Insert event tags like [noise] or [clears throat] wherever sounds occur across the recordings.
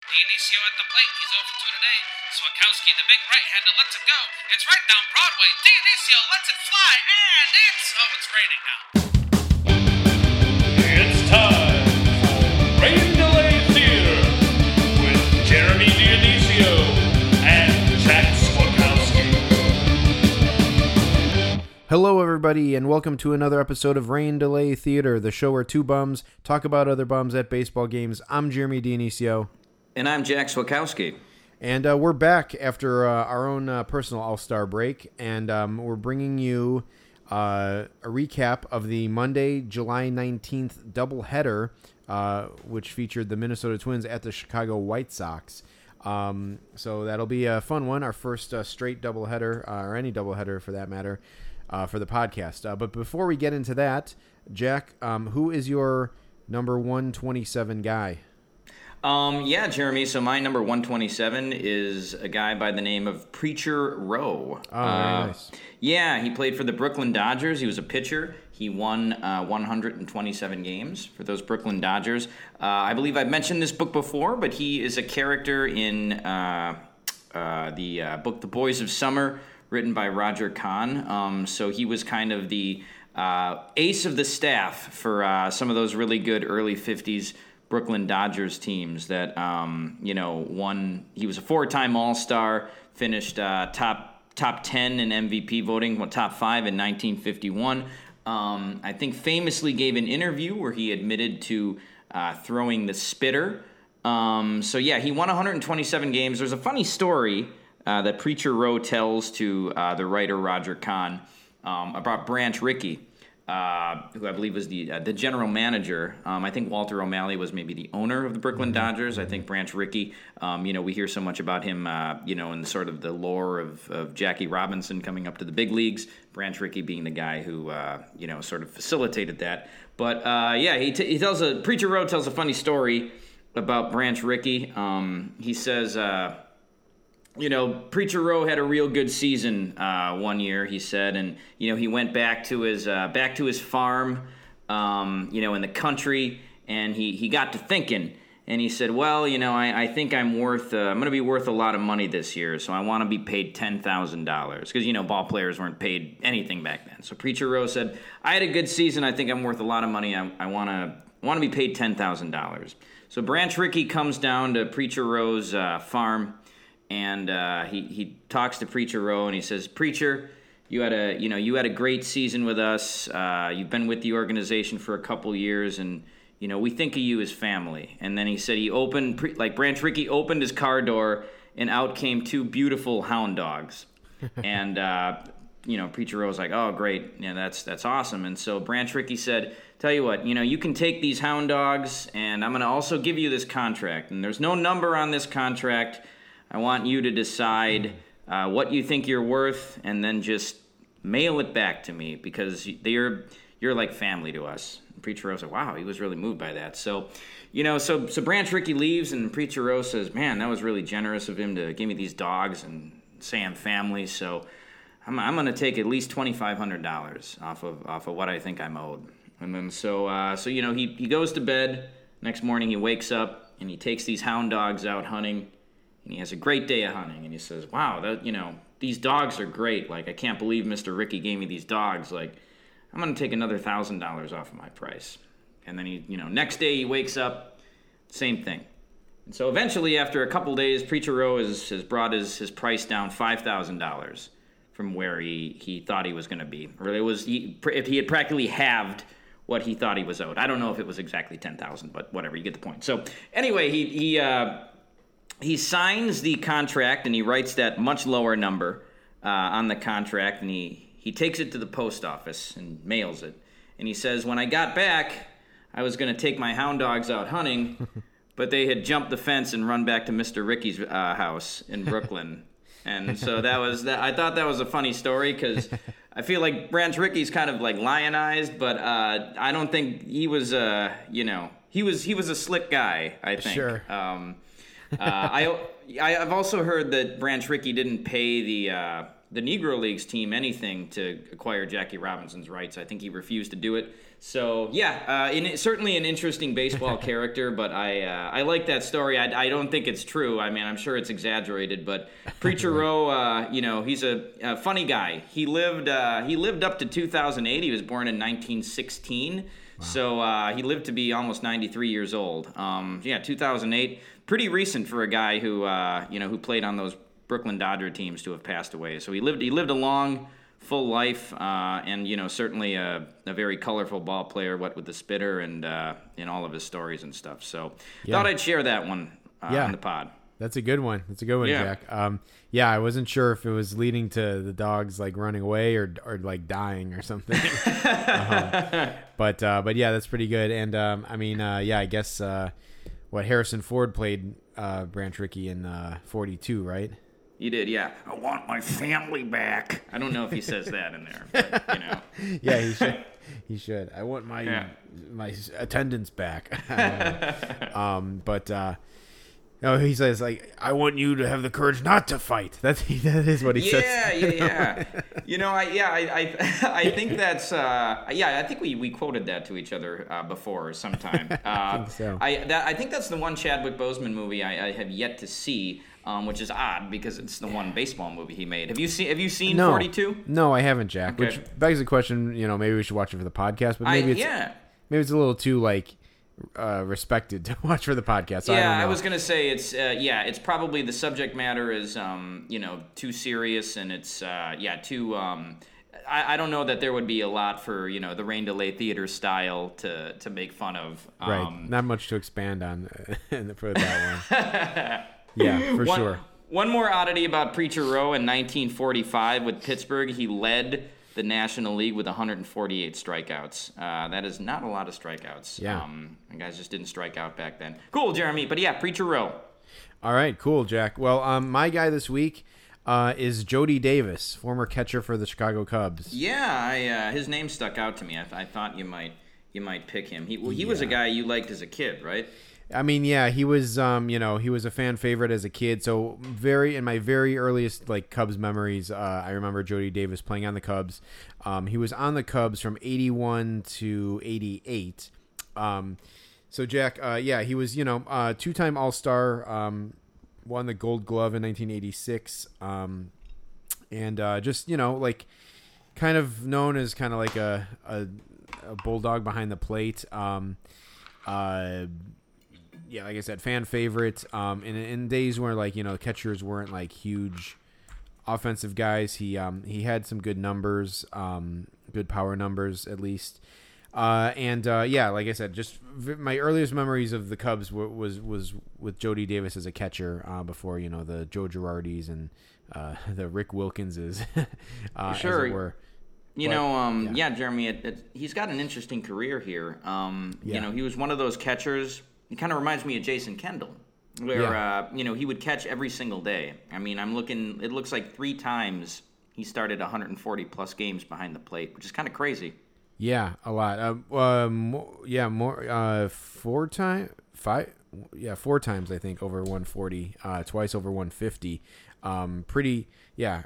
Dionisio at the plate. He's over two today. Swakowski, the big right-hander, lets it go. It's right down Broadway. Dionisio lets it fly, and it's oh, it's raining now. It's time for Rain Delay Theater with Jeremy Dionisio and Jack Swakowski. Hello, everybody, and welcome to another episode of Rain Delay Theater, the show where two bums talk about other bums at baseball games. I'm Jeremy Dionisio, And I'm Jack Swakowski. and uh, we're back after uh, our own uh, personal All Star break, and um, we're bringing you uh, a recap of the Monday, July 19th doubleheader, uh, which featured the Minnesota Twins at the Chicago White Sox. Um, so that'll be a fun one, our first uh, straight doubleheader, or any doubleheader for that matter, for the podcast. But before we get into that, Jack, um, who is your number 127 guy? Um, yeah, Jeremy. So my number 127 is a guy by the name of Preacher Roe. Oh, very nice. Yeah, he played for the Brooklyn Dodgers. He was a pitcher. He won uh, 127 games for those Brooklyn Dodgers. Uh, I believe I've mentioned this book before, but he is a character in uh, uh, the uh, book The Boys of Summer, written by Roger Kahn. Um, so he was kind of the uh, ace of the staff for uh, some of those really good early 50s Brooklyn Dodgers teams that, um, you know, won. He was a four time All Star, finished uh, top top 10 in MVP voting, well, top five in 1951. Um, I think famously gave an interview where he admitted to uh, throwing the spitter. Um, so, yeah, he won 127 games. There's a funny story uh, that Preacher Roe tells to uh, the writer Roger Kahn um, about Branch Rickey. Uh, who I believe was the uh, the general manager. Um, I think Walter O'Malley was maybe the owner of the Brooklyn Dodgers. I think Branch Rickey. Um, you know, we hear so much about him. Uh, you know, in sort of the lore of, of Jackie Robinson coming up to the big leagues. Branch Rickey being the guy who uh, you know sort of facilitated that. But uh, yeah, he, t- he tells a preacher Roe tells a funny story about Branch Rickey. Um, he says uh, you know, Preacher Roe had a real good season uh, one year. He said, and you know, he went back to his uh, back to his farm, um, you know, in the country, and he he got to thinking, and he said, well, you know, I, I think I'm worth uh, I'm going to be worth a lot of money this year, so I want to be paid ten thousand dollars because you know ball players weren't paid anything back then. So Preacher Roe said, I had a good season. I think I'm worth a lot of money. I, want to want to be paid ten thousand dollars. So Branch Rickey comes down to Preacher Roe's uh, farm and uh, he he talks to Preacher Roe and he says, "Preacher, you had a you know you had a great season with us. Uh, you've been with the organization for a couple years, and you know we think of you as family." And then he said he opened pre- like Branch Rickey opened his car door, and out came two beautiful hound dogs, [laughs] and. Uh, you know, Preacher Roe was like, "Oh, great, yeah, that's that's awesome." And so Branch Rickey said, "Tell you what, you know, you can take these hound dogs, and I'm going to also give you this contract. And there's no number on this contract. I want you to decide uh, what you think you're worth, and then just mail it back to me because you're you're like family to us." And Preacher said, "Wow, he was really moved by that." So, you know, so so Branch Rickey leaves, and Preacher Roe says, "Man, that was really generous of him to give me these dogs and say I'm family." So. I'm, I'm going to take at least twenty five hundred dollars off of off of what I think I'm owed, and then so uh, so you know he he goes to bed. Next morning he wakes up and he takes these hound dogs out hunting, and he has a great day of hunting. And he says, "Wow, that you know these dogs are great. Like I can't believe Mister Rickey gave me these dogs. Like I'm going to take another thousand dollars off of my price." And then he you know next day he wakes up, same thing. And so eventually, after a couple days, Preacher Roe has, has brought his, his price down five thousand dollars from where he, he thought he was going to be. Or it was he, if he had practically halved what he thought he was owed. I don't know if it was exactly ten thousand, but whatever. You get the point. So anyway, he he uh, he signs the contract and he writes that much lower number uh, on the contract, and he he takes it to the post office and mails it. And he says, when I got back, I was going to take my hound dogs out hunting. [laughs] But they had jumped the fence and run back to Mr. Rickey's uh, house in Brooklyn. [laughs] And so that was that. I thought that was a funny story because [laughs] I feel like Branch Rickey's kind of like lionized, but uh, I don't think he was. Uh, you know, he was he was a slick guy. I think. Sure. Um, uh, I I've also heard that Branch Rickey didn't pay the uh, the Negro Leagues team anything to acquire Jackie Robinson's rights. I think he refused to do it. So yeah, uh, in, certainly an interesting baseball [laughs] character, but I uh, I like that story. I, I don't think it's true. I mean, I'm sure it's exaggerated, but Preacher [laughs] Roe, uh, you know, he's a, a, funny guy. He lived uh, he lived up to 2008. He was born in 1916. So uh, he lived to be almost 93 years old. Um, yeah, 2008, pretty recent for a guy who uh, you know who played on those Brooklyn Dodger teams to have passed away. So he lived he lived a long, full life, uh, and you know certainly a, a, very colorful ball player. What with the spitter and uh, in all of his stories and stuff. So yeah. thought I'd share that one uh, yeah. on the pod. That's a good one. That's a good one, yeah. Jack. Um, yeah, I wasn't sure if it was leading to the dogs like running away or or like dying or something. um, [laughs] but uh, but yeah, that's pretty good. And um, I mean, uh, yeah, I guess uh, what Harrison Ford played uh, Branch Rickey in uh, Forty Two, right? You did, yeah. I want my family back. I don't know if he says that in there, but, you know. [laughs] yeah, he should. He should. I want my yeah. my attendance back. [laughs] [laughs] um, but uh, no, he says like, "I want you to have the courage not to fight." [laughs] That's that is what he yeah, says. Yeah, yeah, yeah. you know, I yeah, I I, [laughs] I think that's uh, yeah, I think we, we quoted that to each other uh, before sometime. [laughs] Uh, I think so. I that, I think that's the one Chadwick Boseman movie I, I have yet to see. Um, which is odd because it's the one baseball movie he made. Have you seen Have you seen no, Forty Two? No, I haven't, Jack. Okay. Which begs the question. You know, maybe we should watch it for the podcast, but maybe I, it's yeah. maybe it's a little too like uh, respected [laughs] to watch for the podcast. So yeah, I, I, was gonna say it's uh, yeah, it's probably the subject matter is um, you know too serious and it's uh, yeah too. Um, I, I, don't know that there would be a lot for you know the rain delay theater style to to make fun of. Um, right, not much to expand on [laughs] for that one. [laughs] yeah, for one, sure. One more oddity about Preacher Roe in 1945 with Pittsburgh, he led the National League with 148 strikeouts. Uh, that is not a lot of strikeouts. Yeah. Um, guys just didn't strike out back then. Cool, Jeremy. But yeah, Preacher Roe. All right, cool, Jack. Well, um, my guy this week uh, is Jody Davis, former catcher for the Chicago Cubs. Yeah, I, uh, his name stuck out to me. I, th- I, thought you might you might pick him. He well, he yeah. was a guy you liked as a kid, right? I mean, yeah, he was, um, you know, he was a fan favorite as a kid. So very in my very earliest like Cubs memories, uh, I remember Jody Davis playing on the Cubs. Um, he was on the Cubs from '81 to '88. Um, so Jack, uh, yeah, he was, you know, uh, two-time All-Star, um, won the Gold Glove in 1986, um, and uh, just you know, like kind of known as kind of like a, a, a bulldog behind the plate. Um, uh, yeah, like I said, fan favorite. Um, in in days where like you know catchers weren't like huge offensive guys, he um he had some good numbers, um, good power numbers at least. Uh, and uh, yeah, like I said, just v- my earliest memories of the Cubs w- was was with Jody Davis as a catcher uh, before you know the Joe Girardis and uh, [laughs] the Rick Wilkinses. [laughs] uh, sure. You but, know, um, yeah. yeah. Jeremy, it, it, he's got an interesting career here. Um, yeah. You know, he was one of those catchers it kind of reminds me of Jason Kendall, where yeah. uh, you know he would catch every single day. I mean, I'm looking. It looks like three times he started 140 plus games behind the plate, which is kind of crazy. Yeah, a lot. Uh, uh, yeah, more. Uh, four times, five. Yeah, four times I think over 140. Uh, twice over 150. Um, pretty. Yeah,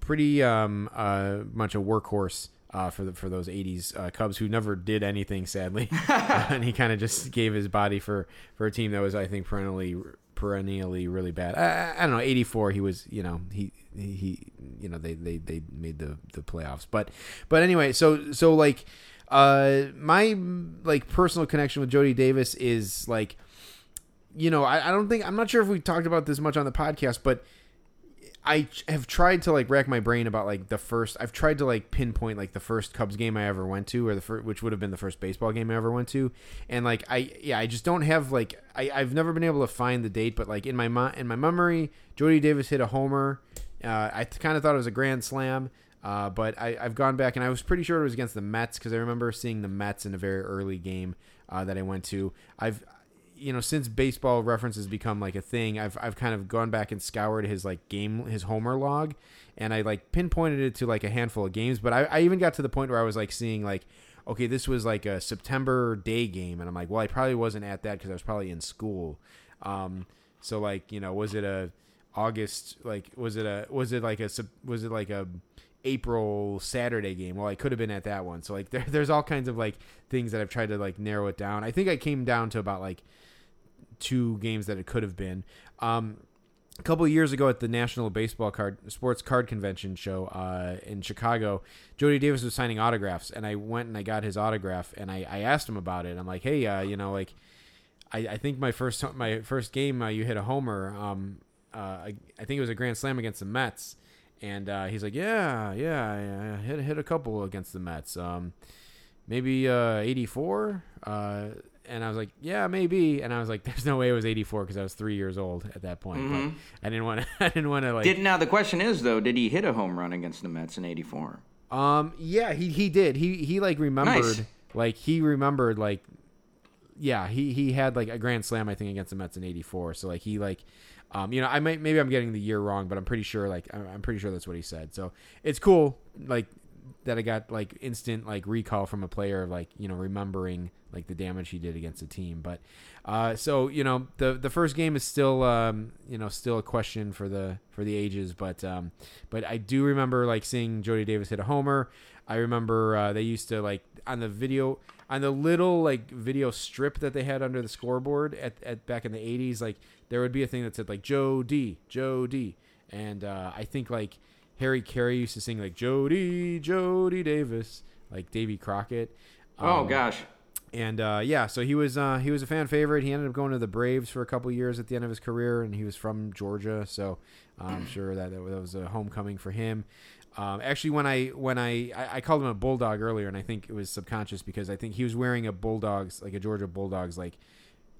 pretty um, uh, much a workhorse uh, for the, for those '80s uh, Cubs who never did anything, sadly, [laughs] [laughs] and he kind of just gave his body for for a team that was, I think, perennially perennially really bad. I, I don't know. '84, he was, you know, he he, you know, they they they made the the playoffs, but but anyway, so so like, uh, my like personal connection with Jody Davis is like, you know, I, I don't think I'm not sure if we talked about this much on the podcast, but I have tried to like rack my brain about like the first. I've tried to like pinpoint like the first Cubs game I ever went to, or the first, which would have been the first baseball game I ever went to, and like I yeah I just don't have like I I've never been able to find the date, but like in my in my memory, Jody Davis hit a homer. Uh, I kind of thought it was a grand slam, uh, but I, I've gone back and I was pretty sure it was against the Mets because I remember seeing the Mets in a very early game uh, that I went to. I've you know, since baseball references become like a thing, I've I've kind of gone back and scoured his like game his homer log, and I like pinpointed it to like a handful of games. But I, I even got to the point where I was like seeing like, okay, this was like a September day game, and I'm like, well, I probably wasn't at that because I was probably in school. Um, so like, you know, was it a August. Like, was it a was it like a was it like a April Saturday game? Well, I could have been at that one. So like, there, there's all kinds of like things that I've tried to like narrow it down. I think I came down to about like two games that it could have been. Um, a couple years ago at the National Baseball Card Sports Card Convention show uh, in Chicago, Jody Davis was signing autographs, and I went and I got his autograph, and I, I asked him about it. I'm like, hey, uh, you know, like, I, I think my first my first game uh, you hit a homer. Um, uh, I, I think it was a grand slam against the Mets, and uh, he's like, yeah, yeah, I hit hit a couple against the Mets. Um, maybe uh, 84. And I was like, yeah, maybe. And I was like, [laughs] there's no way it was 84 because I was three years old at that point. But I didn't want to. [laughs] I didn't want to like. Did now the question is though, did he hit a home run against the Mets in '84? Um. Yeah. He he did. He he like remembered. Nice. Like he remembered. Like. Yeah. He he had like a grand slam I think against the Mets in '84. So like he like. Um, you know, I might maybe I'm getting the year wrong, but I'm pretty sure like I'm I'm pretty sure that's what he said. So it's cool, like that I got like instant like recall from a player of like you know remembering like the damage he did against the team. But uh, so you know the the first game is still um, you know still a question for the for the ages. But um, but I do remember like seeing Jody Davis hit a homer. I remember uh, they used to like on the video on the little like video strip that they had under the scoreboard at, at back in the 80s like there would be a thing that said like Joe D Joe D and uh, I think like Harry Caray used to sing like Jody Jody Davis like Davy Crockett Oh Um, gosh. and uh, yeah, so he was uh, he was a fan favorite. He ended up going to the Braves for a couple years at the end of his career, and he was from Georgia, so I'm sure that that was a homecoming for him. Um, actually, when I when I, I I called him a bulldog earlier, and I think it was subconscious because I think he was wearing a bulldogs like a Georgia bulldogs like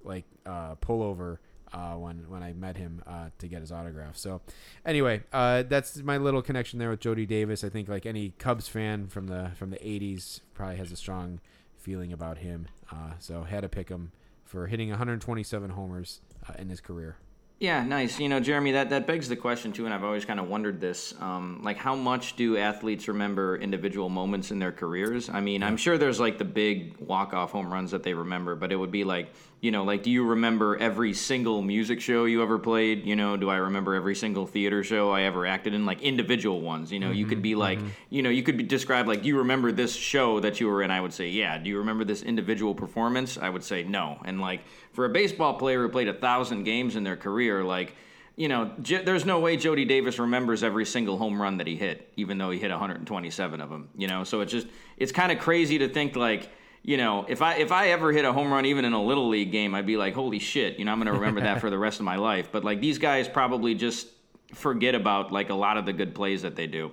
like uh, pullover uh, when when I met him uh, to get his autograph. So anyway, uh, that's my little connection there with Jody Davis. I think like any Cubs fan from the from the '80s probably has a strong feeling about him. Uh, so had to pick him for hitting 127 homers uh, in his career. Yeah, nice. You know, Jeremy, that, that begs the question too, and I've always kind of wondered this. Um, like, how much do athletes remember individual moments in their careers? I mean, I'm sure there's like the big walk off home runs that they remember, but it would be like, you know, like, do you remember every single music show you ever played? You know, do I remember every single theater show I ever acted in? Like individual ones. You know, you could mm-hmm, be like, mm-hmm. you know, you could be described like, do you remember this show that you were in? I would say, yeah. Do you remember this individual performance? I would say no. And like, for a baseball player who played a thousand games in their career, like, you know, J- there's no way Jody Davis remembers every single home run that he hit, even though he hit 127 of them. You know, so it's just it's kind of crazy to think like, you know, if I if I ever hit a home run even in a little league game, I'd be like, holy shit, you know, I'm gonna remember that [laughs] for the rest of my life. But like these guys probably just forget about like a lot of the good plays that they do.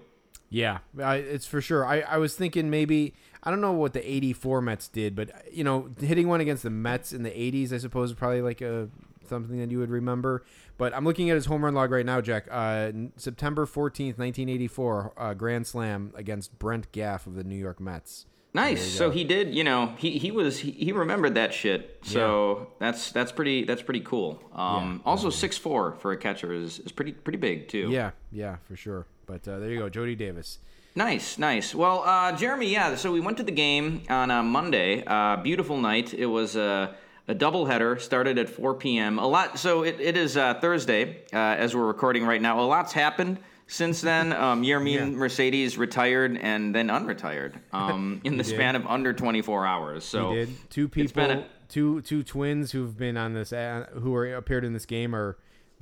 Yeah, I, it's for sure. I, I was thinking maybe I don't know what the '84 Mets did, but you know, hitting one against the Mets in the '80s, I suppose, is probably like a something that you would remember. But I'm looking at his home run log right now, Jack. Uh, September 14th, 1984, uh, grand slam against Brent Gaff of the New York Mets. Nice. So he did, you know, he, he was he, he remembered that shit. So that's that's pretty that's pretty cool. Um, also six four for a catcher is, is pretty pretty big too. Yeah, yeah, for sure. But uh, there you go, Jody Davis. Nice, nice. Well, uh, Jeremy, yeah. So we went to the game on uh, Monday. Uh, beautiful night. It was a, a doubleheader. Started at 4 p.m. A lot. So it, it is uh, Thursday uh, as we're recording right now. A lot's happened since then. Um, Yermin Yeah. Mercedes retired and then unretired um, [laughs] in the did. span of under 24 hours. So He did. Two people, a- two two twins who've been on this, uh, who are appeared in this game, are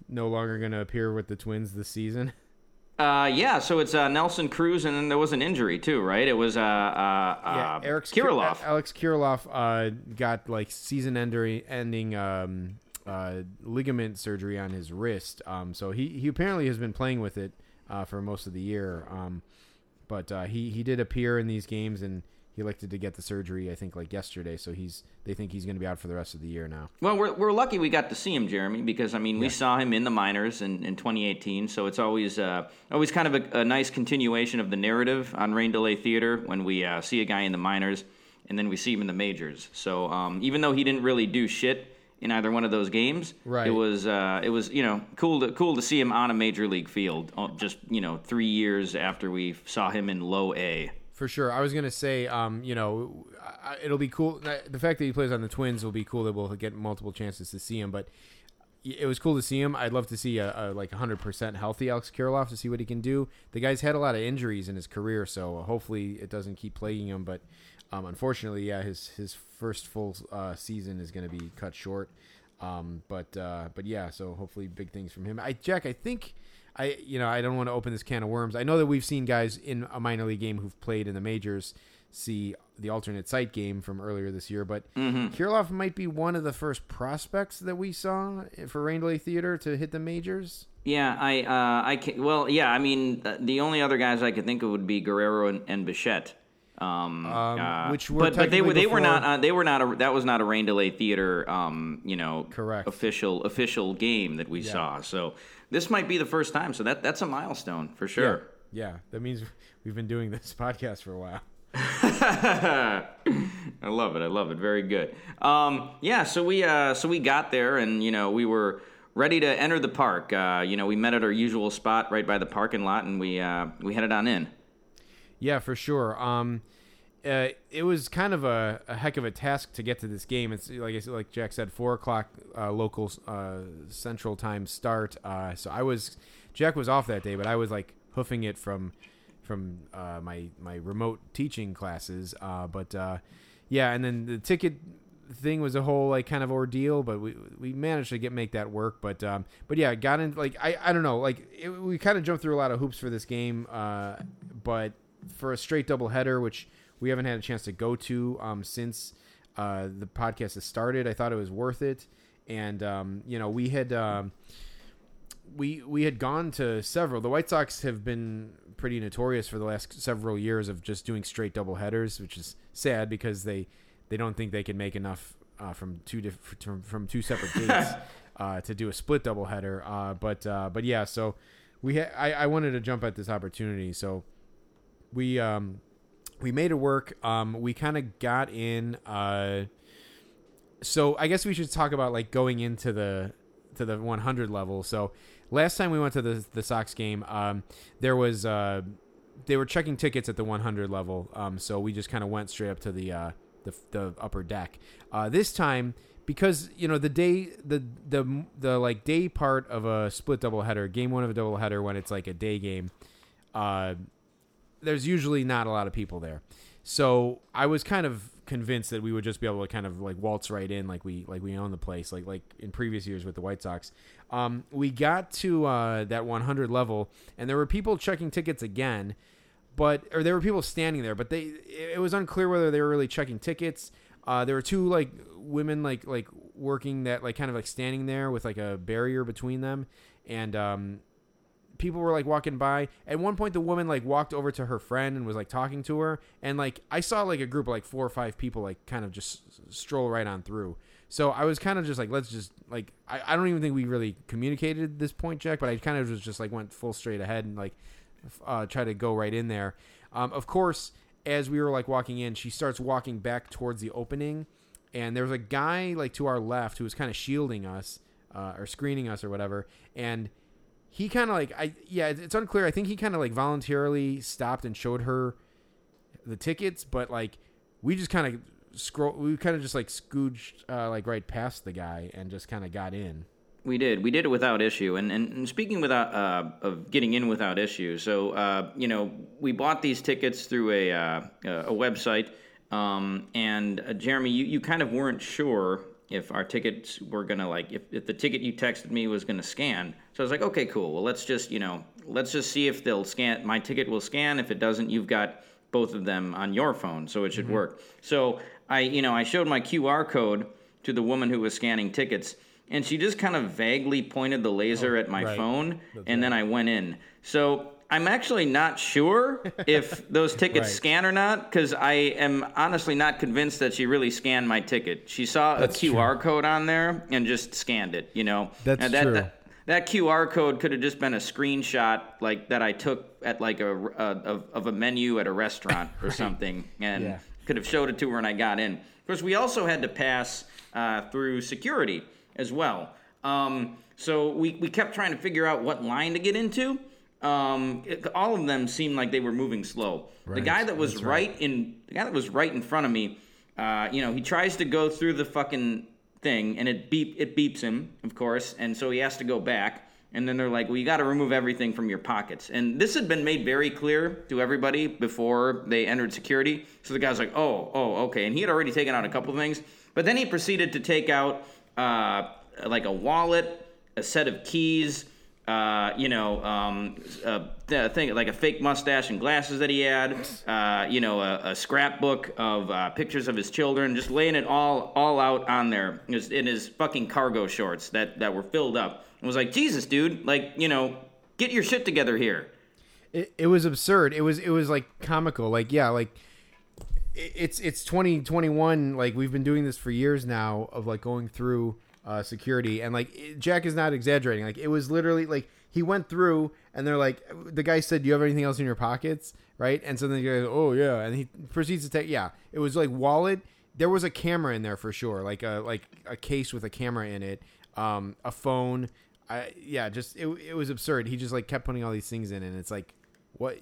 no longer going to appear with the Twins this season. [laughs] Uh, yeah, so it's uh, Nelson Cruz, and then there was an injury too, right? It was uh, uh, uh, Alex Kirilloff. Alex Kirilloff uh, got like season-ending um, uh, ligament surgery on his wrist. Um, so he, he apparently has been playing with it uh, for most of the year. Um, but uh, he he did appear in these games and he elected to get the surgery. I think like yesterday. So he's they think he's going to be out for the rest of the year now. Well, we're, we're lucky we got to see him, Jeremy, because I mean we saw him in the minors in, in 2018. So it's always uh, always kind of a, a nice continuation of the narrative on Rain Delay Theater when we uh, see a guy in the minors and then we see him in the majors. So um, even though he didn't really do shit in either one of those games, Right. it was uh, it was you know cool to cool to see him on a major league field. uh, Just you know three years after we saw him in Low A. For sure. I was gonna say, um, you know, it'll be cool. The fact that he plays on the Twins will be cool. That we'll get multiple chances to see him. But it was cool to see him. I'd love to see a, a like 100% healthy Alex Kirilloff to see what he can do. The guy's had a lot of injuries in his career, so hopefully it doesn't keep plaguing him. But um, unfortunately, yeah, his his first full uh, season is going to be cut short. Um, but uh, but yeah, so hopefully big things from him. I Jack, I think I you know I don't want to open this can of worms. I know that we've seen guys in a minor league game who've played in the majors see the alternate site game from earlier this year, but Kirilloff might be one of the first prospects that we saw for Rain Delay Theater to hit the majors. Yeah, I, uh, I can, well, yeah, I mean, uh, the only other guys I could think of would be Guerrero and, and Bichette. Um, uh, which were but, but they were they were not uh, they were not a, that was not a rain delay theater um you know Correct. official official game that we saw so this might be the first time so that that's a milestone for sure Yeah, yeah, that means we've been doing this [laughs] podcast for a while. [laughs] I love it. I love it. Very good. Um, yeah. So we uh, so we got there, and you know we were ready to enter the park. Uh, you know we met at our usual spot right by the parking lot, and we uh, we headed on in. Yeah, for sure. Um, uh, it was kind of a, a heck of a task to get to this game. It's like I said, like Jack said, four o'clock uh, local uh, Central Time start. Uh, so I was Jack was off that day, but I was like hoofing it from from uh, my my remote teaching classes. Uh, but yeah, and then the ticket thing was a whole like kind of ordeal, but we we managed to get make that work. But um, but yeah, got in like I I don't know like it, we kind of jumped through a lot of hoops for this game. Uh, but for a straight double header, which we haven't had a chance to go to um, since uh, the podcast has started, I thought it was worth it. And um, you know, we had um, we we had gone to several. The White Sox have been pretty notorious for the last several years of just doing straight double headers, which is sad because they they don't think they can make enough uh, from two diff- from, from two separate [laughs] dates uh, to do a split double header. Uh, but uh, but yeah, so we ha- I, I wanted to jump at this opportunity, so we um we made it work. Um, we kind of got in. Uh, so I guess we should talk about like going into the to the 100 level. So last time we went to the the Sox game, um, there was uh, they were checking tickets at the 100 level. Um, so we just kind of went straight up to the uh, the, the upper deck. Uh, this time because you know the day the the the like day part of a split double header, game one of a double header when it's like a day game. Uh, there's usually not a lot of people there. So I was kind of convinced that we would just be able to kind of like waltz right in like we like we own the place like like in previous years with the White Sox. Um, we got to uh, that 100 level and there were people checking tickets again, but or there were people standing there, but they it was unclear whether they were really checking tickets. Uh, there were two like women like like working that like kind of like standing there with like a barrier between them and um people were like walking by. At one point, the woman like walked over to her friend and was like talking to her, and like I saw like a group of like four or five people like kind of just stroll right on through. So I was kind of just like, let's just like I, I don't even think we really communicated at this point, Jack, but I kind of was just like went full straight ahead and like uh, try to go right in there. Um, of course, as we were like walking in, she starts walking back towards the opening, and there was a guy like to our left who was kind of shielding us uh, or screening us or whatever, and he kind of like I yeah, it's unclear. I think he kind of like voluntarily stopped and showed her the tickets, but like we just kind of scroll. We kind of just like scooched uh, like right past the guy and just kind of got in. We did. We did it without issue. And and, and speaking without uh, of getting in without issue, so uh, you know we bought these tickets through a uh, a website, um, and uh, Jeremy, you, you kind of weren't sure if our tickets were gonna like if, if the ticket you texted me was gonna scan. So I was like, okay, cool. Well, let's just you know let's just see if they'll scan. My ticket will scan. If it doesn't, you've got both of them on your phone, so it should mm-hmm. work. So I you know I showed my QR code to the woman who was scanning tickets and she just kind of vaguely pointed the laser oh, at my right. phone and then I went in. So I'm actually not sure if [laughs] those tickets Right. scan or not because I am honestly not convinced that she really scanned my ticket. She saw That's a QR code on there and just scanned it, you know. That's that, true. That, that QR code could have just been a screenshot like that I took at like a, a of, of a menu at a restaurant or [laughs] something and Yeah. could have showed it to her and I got in. Of course, we also had to pass uh, through security as well. Um, so we, we kept trying to figure out what line to get into. Um, it- all of them seemed like they were moving slow. The guy that was right. right. in the guy that was right in front of me, uh, you know, he tries to go through the fucking thing, and it beep it beeps him, of course, and so he has to go back. And then they're like, "Well, you got to remove everything from your pockets." And this had been made very clear to everybody before they entered security. So the guy's like, "Oh, oh, okay." And he had already taken out a couple of things, but then he proceeded to take out uh, like a wallet, a set of keys, uh, you know, um, a thing like a fake mustache and glasses that he had, uh, you know, a, a scrapbook of uh, pictures of his children, just laying it all all out on there in his, fucking cargo shorts that that were filled up. I was like, Jesus, dude, like, you know, get your shit together here. It, it was absurd. It was it was like comical. Like yeah, like it- it's it's 2021 like we've been doing this for years now of like going through uh, security and like it- Jack is not exaggerating. Like it was literally like he went through and they're like the guy said, "Do you have anything else in your pockets?" Right? And so then he goes, "Oh yeah," and he proceeds to take yeah. It was like wallet. There was a camera in there for sure, like a like a case with a camera in it, um, a phone. I yeah, just it it was absurd. He just like kept putting all these things in, and it's like what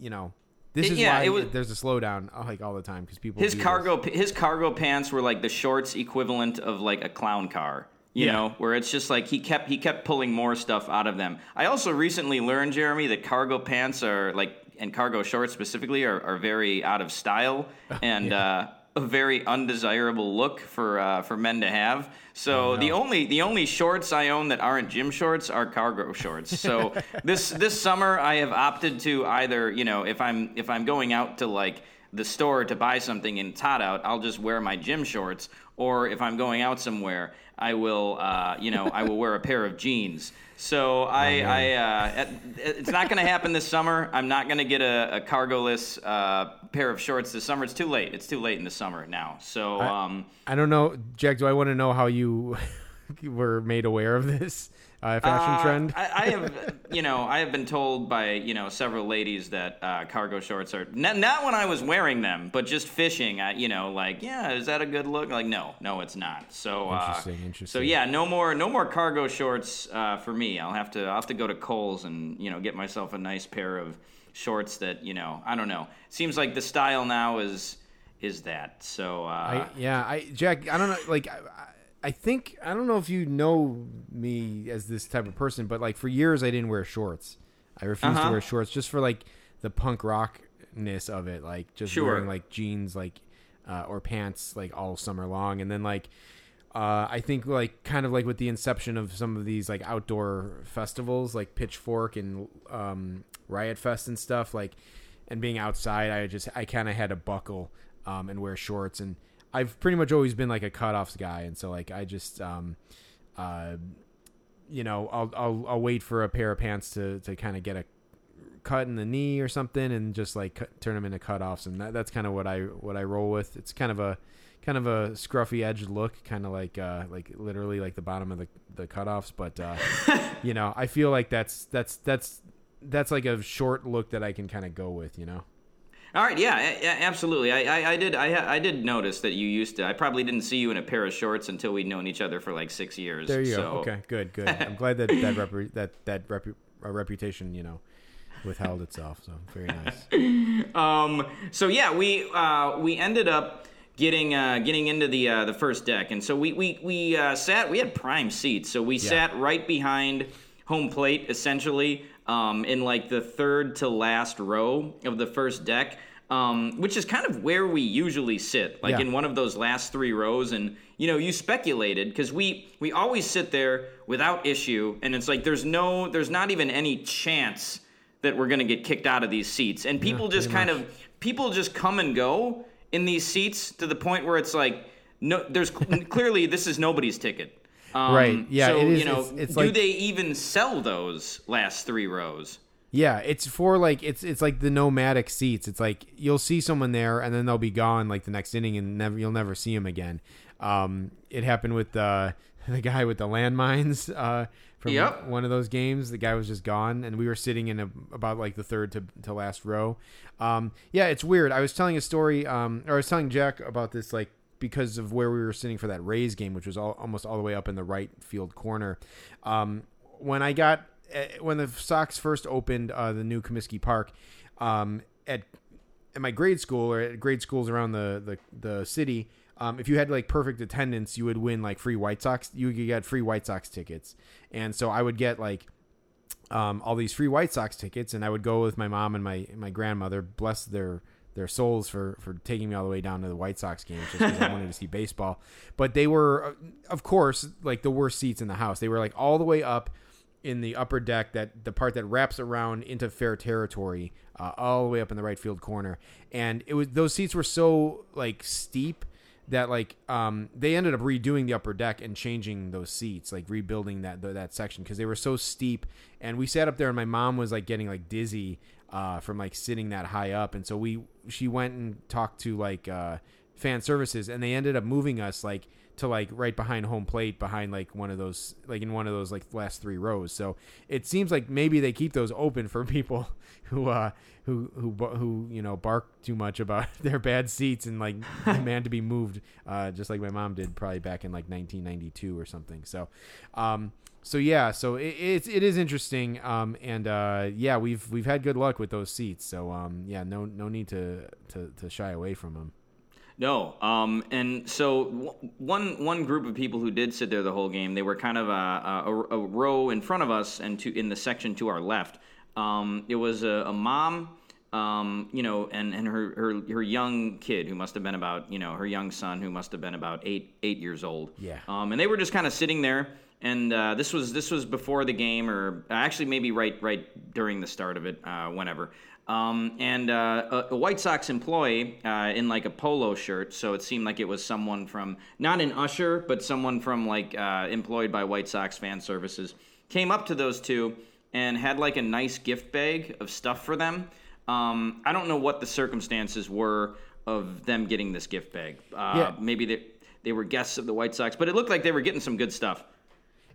you know. This is yeah, why it was- there's a slowdown uh, like all the time because people His do this. cargo his cargo pants were like the shorts equivalent of like a clown car. You Yeah. know, where it's just like he kept he kept pulling more stuff out of them. I also recently learned, Jeremy, that cargo pants are like and cargo shorts specifically are, are very out of style [laughs] and uh, a very undesirable look for uh, for men to have. So the only the only shorts I own that aren't gym shorts are cargo shorts. So [laughs] this this summer I have opted to either you know if I'm if I'm going out to like the store to buy something and it's hot out, I'll just wear my gym shorts. Or if I'm going out somewhere, I will, uh, you know, I will wear a pair of jeans. So I, I uh, it's not going to happen this summer. I'm not going to get a, a cargoless uh, pair of shorts this summer. It's too late. It's too late in the summer now. So um, I don't know, Jack. Do I want to know how you [laughs] were made aware of this uh, fashion Uh, trend? I, I have, you know, I have been told by you know several ladies that uh, cargo shorts are not, not when I was wearing them, but just fishing. I, you know, like, yeah, is that a good look? Like, no, no, it's not. So, uh, Interesting, interesting. So yeah, no more, no more cargo shorts uh, for me. I'll have to, I'll have to go to Kohl's and you know get myself a nice pair of shorts that you know, I don't know. Seems like the style now is is that. So uh, I, yeah, I Jack. I don't know. Like, I, I think I don't know if you know me as this type of person, but like for years I didn't wear shorts. I refused to Uh-huh. wear shorts just for like the punk rockness of it, like just Sure. wearing like jeans, like uh, or pants, like all summer long, and then like. Uh, I think like kind of like with the inception of some of these like outdoor festivals like Pitchfork and um, Riot Fest and stuff like and being outside I just I kind of had to buckle um, and wear shorts and I've pretty much always been like a cutoffs guy and so like I just um, uh, you know I'll, I'll I'll wait for a pair of pants to to kind of get a cut in the knee or something and just like cut, turn them into cutoffs and that, that's kind of what I what I roll with. It's kind of a kind of a scruffy edged look kind of like uh like literally like the bottom of the the cutoffs but uh [laughs] you know I feel like that's that's that's that's like a short look that I can kind of go with you know All right, yeah, absolutely. I, I, I did, I, I did notice that you used to. I probably didn't see you in a pair of shorts until we'd known each other for like six years. There you so. go. Okay, good, good. [laughs] I'm glad that that that that repu- reputation, you know, withheld itself. So very nice. Um. So yeah, we uh, we ended up getting uh, getting into the uh, the first deck, and so we we we uh, sat. We had prime seats, so we sat right behind home plate, essentially, um, in like the third to last row of the first deck. Um, which is kind of where we usually sit, like Yeah. in one of those last three rows. And you know, you speculated because we we always sit there without issue, and it's like there's no, there's not even any chance that we're going to get kicked out of these seats. And people just kind of people just come and go in these seats to the point where it's like no there's clearly this is nobody's ticket. Um, Right, yeah, So, it is- you know, it's- it's do like- they even sell those last three rows? Yeah, it's for like it's it's like the nomadic seats. It's like you'll see someone there and then they'll be gone like the next inning and never you'll never see them again. Um, it happened with uh, [laughs] the guy with the landmines uh, from Yep. one of those games. The guy was just gone, and we were sitting in a, about like the third to, to last row. Um, yeah, it's weird. I was telling a story, um, or I was telling Jack about this like because of where we were sitting for that Rays game, which was all, almost all the way up in the right field corner. Um, when I got eh, when the Sox first opened uh, the new Comiskey Park um, at at my grade school or at grade schools around the the, the city, um, if you had like perfect attendance, you would win like free White Sox. You could get free White Sox tickets, and so I would get like um, all these free White Sox tickets, and I would go with my mom and my my grandmother. Bless their their souls for for taking me all the way down to the White Sox game just because I wanted to [laughs] see baseball. But they were, uh, of course, like the worst seats in the house. They were like all the way up in the upper deck, that the part that wraps around into fair territory, uh, all the way up in the right field corner, and it was those seats were so like steep that like um they ended up redoing the upper deck and changing those seats like rebuilding that that section because they were so steep and we sat up there and my mom was like getting like dizzy uh from like sitting that high up. And so we she went and talked to like uh fan services and they ended up moving us like to like right behind home plate behind like one of those like in one of those like last three rows. So it seems like maybe they keep those open for [laughs] people who uh who who who you know bark too much about [laughs] their bad seats and like demand to be moved uh just like my mom did probably back in like 1992 or something. So um so yeah so it, it's it is interesting um and uh yeah we've we've had good luck with those seats so um yeah no no need to to, to shy away from them No, um, and so w- one one group of people who did sit there the whole game, they were kind of a, a, a row in front of us and to in the section to our left. Um, it was a, a mom, um, you know, and, and her, her her young kid who must have been about you know her young son who must have been about eight eight years old. Yeah. Um, and they were just kind of sitting there. And uh, this was this was before the game, or actually maybe right right during the start of it, uh, whenever. Um, and uh, a, a White Sox employee uh, in like a polo shirt, so it seemed like it was someone from not an usher, but someone from like uh, employed by White Sox fan services, came up to those two and had like a nice gift bag of stuff for them. Um, I don't know what the circumstances were of them getting this gift bag. Uh, Yeah. Maybe they they were guests of the White Sox, but it looked like they were getting some good stuff.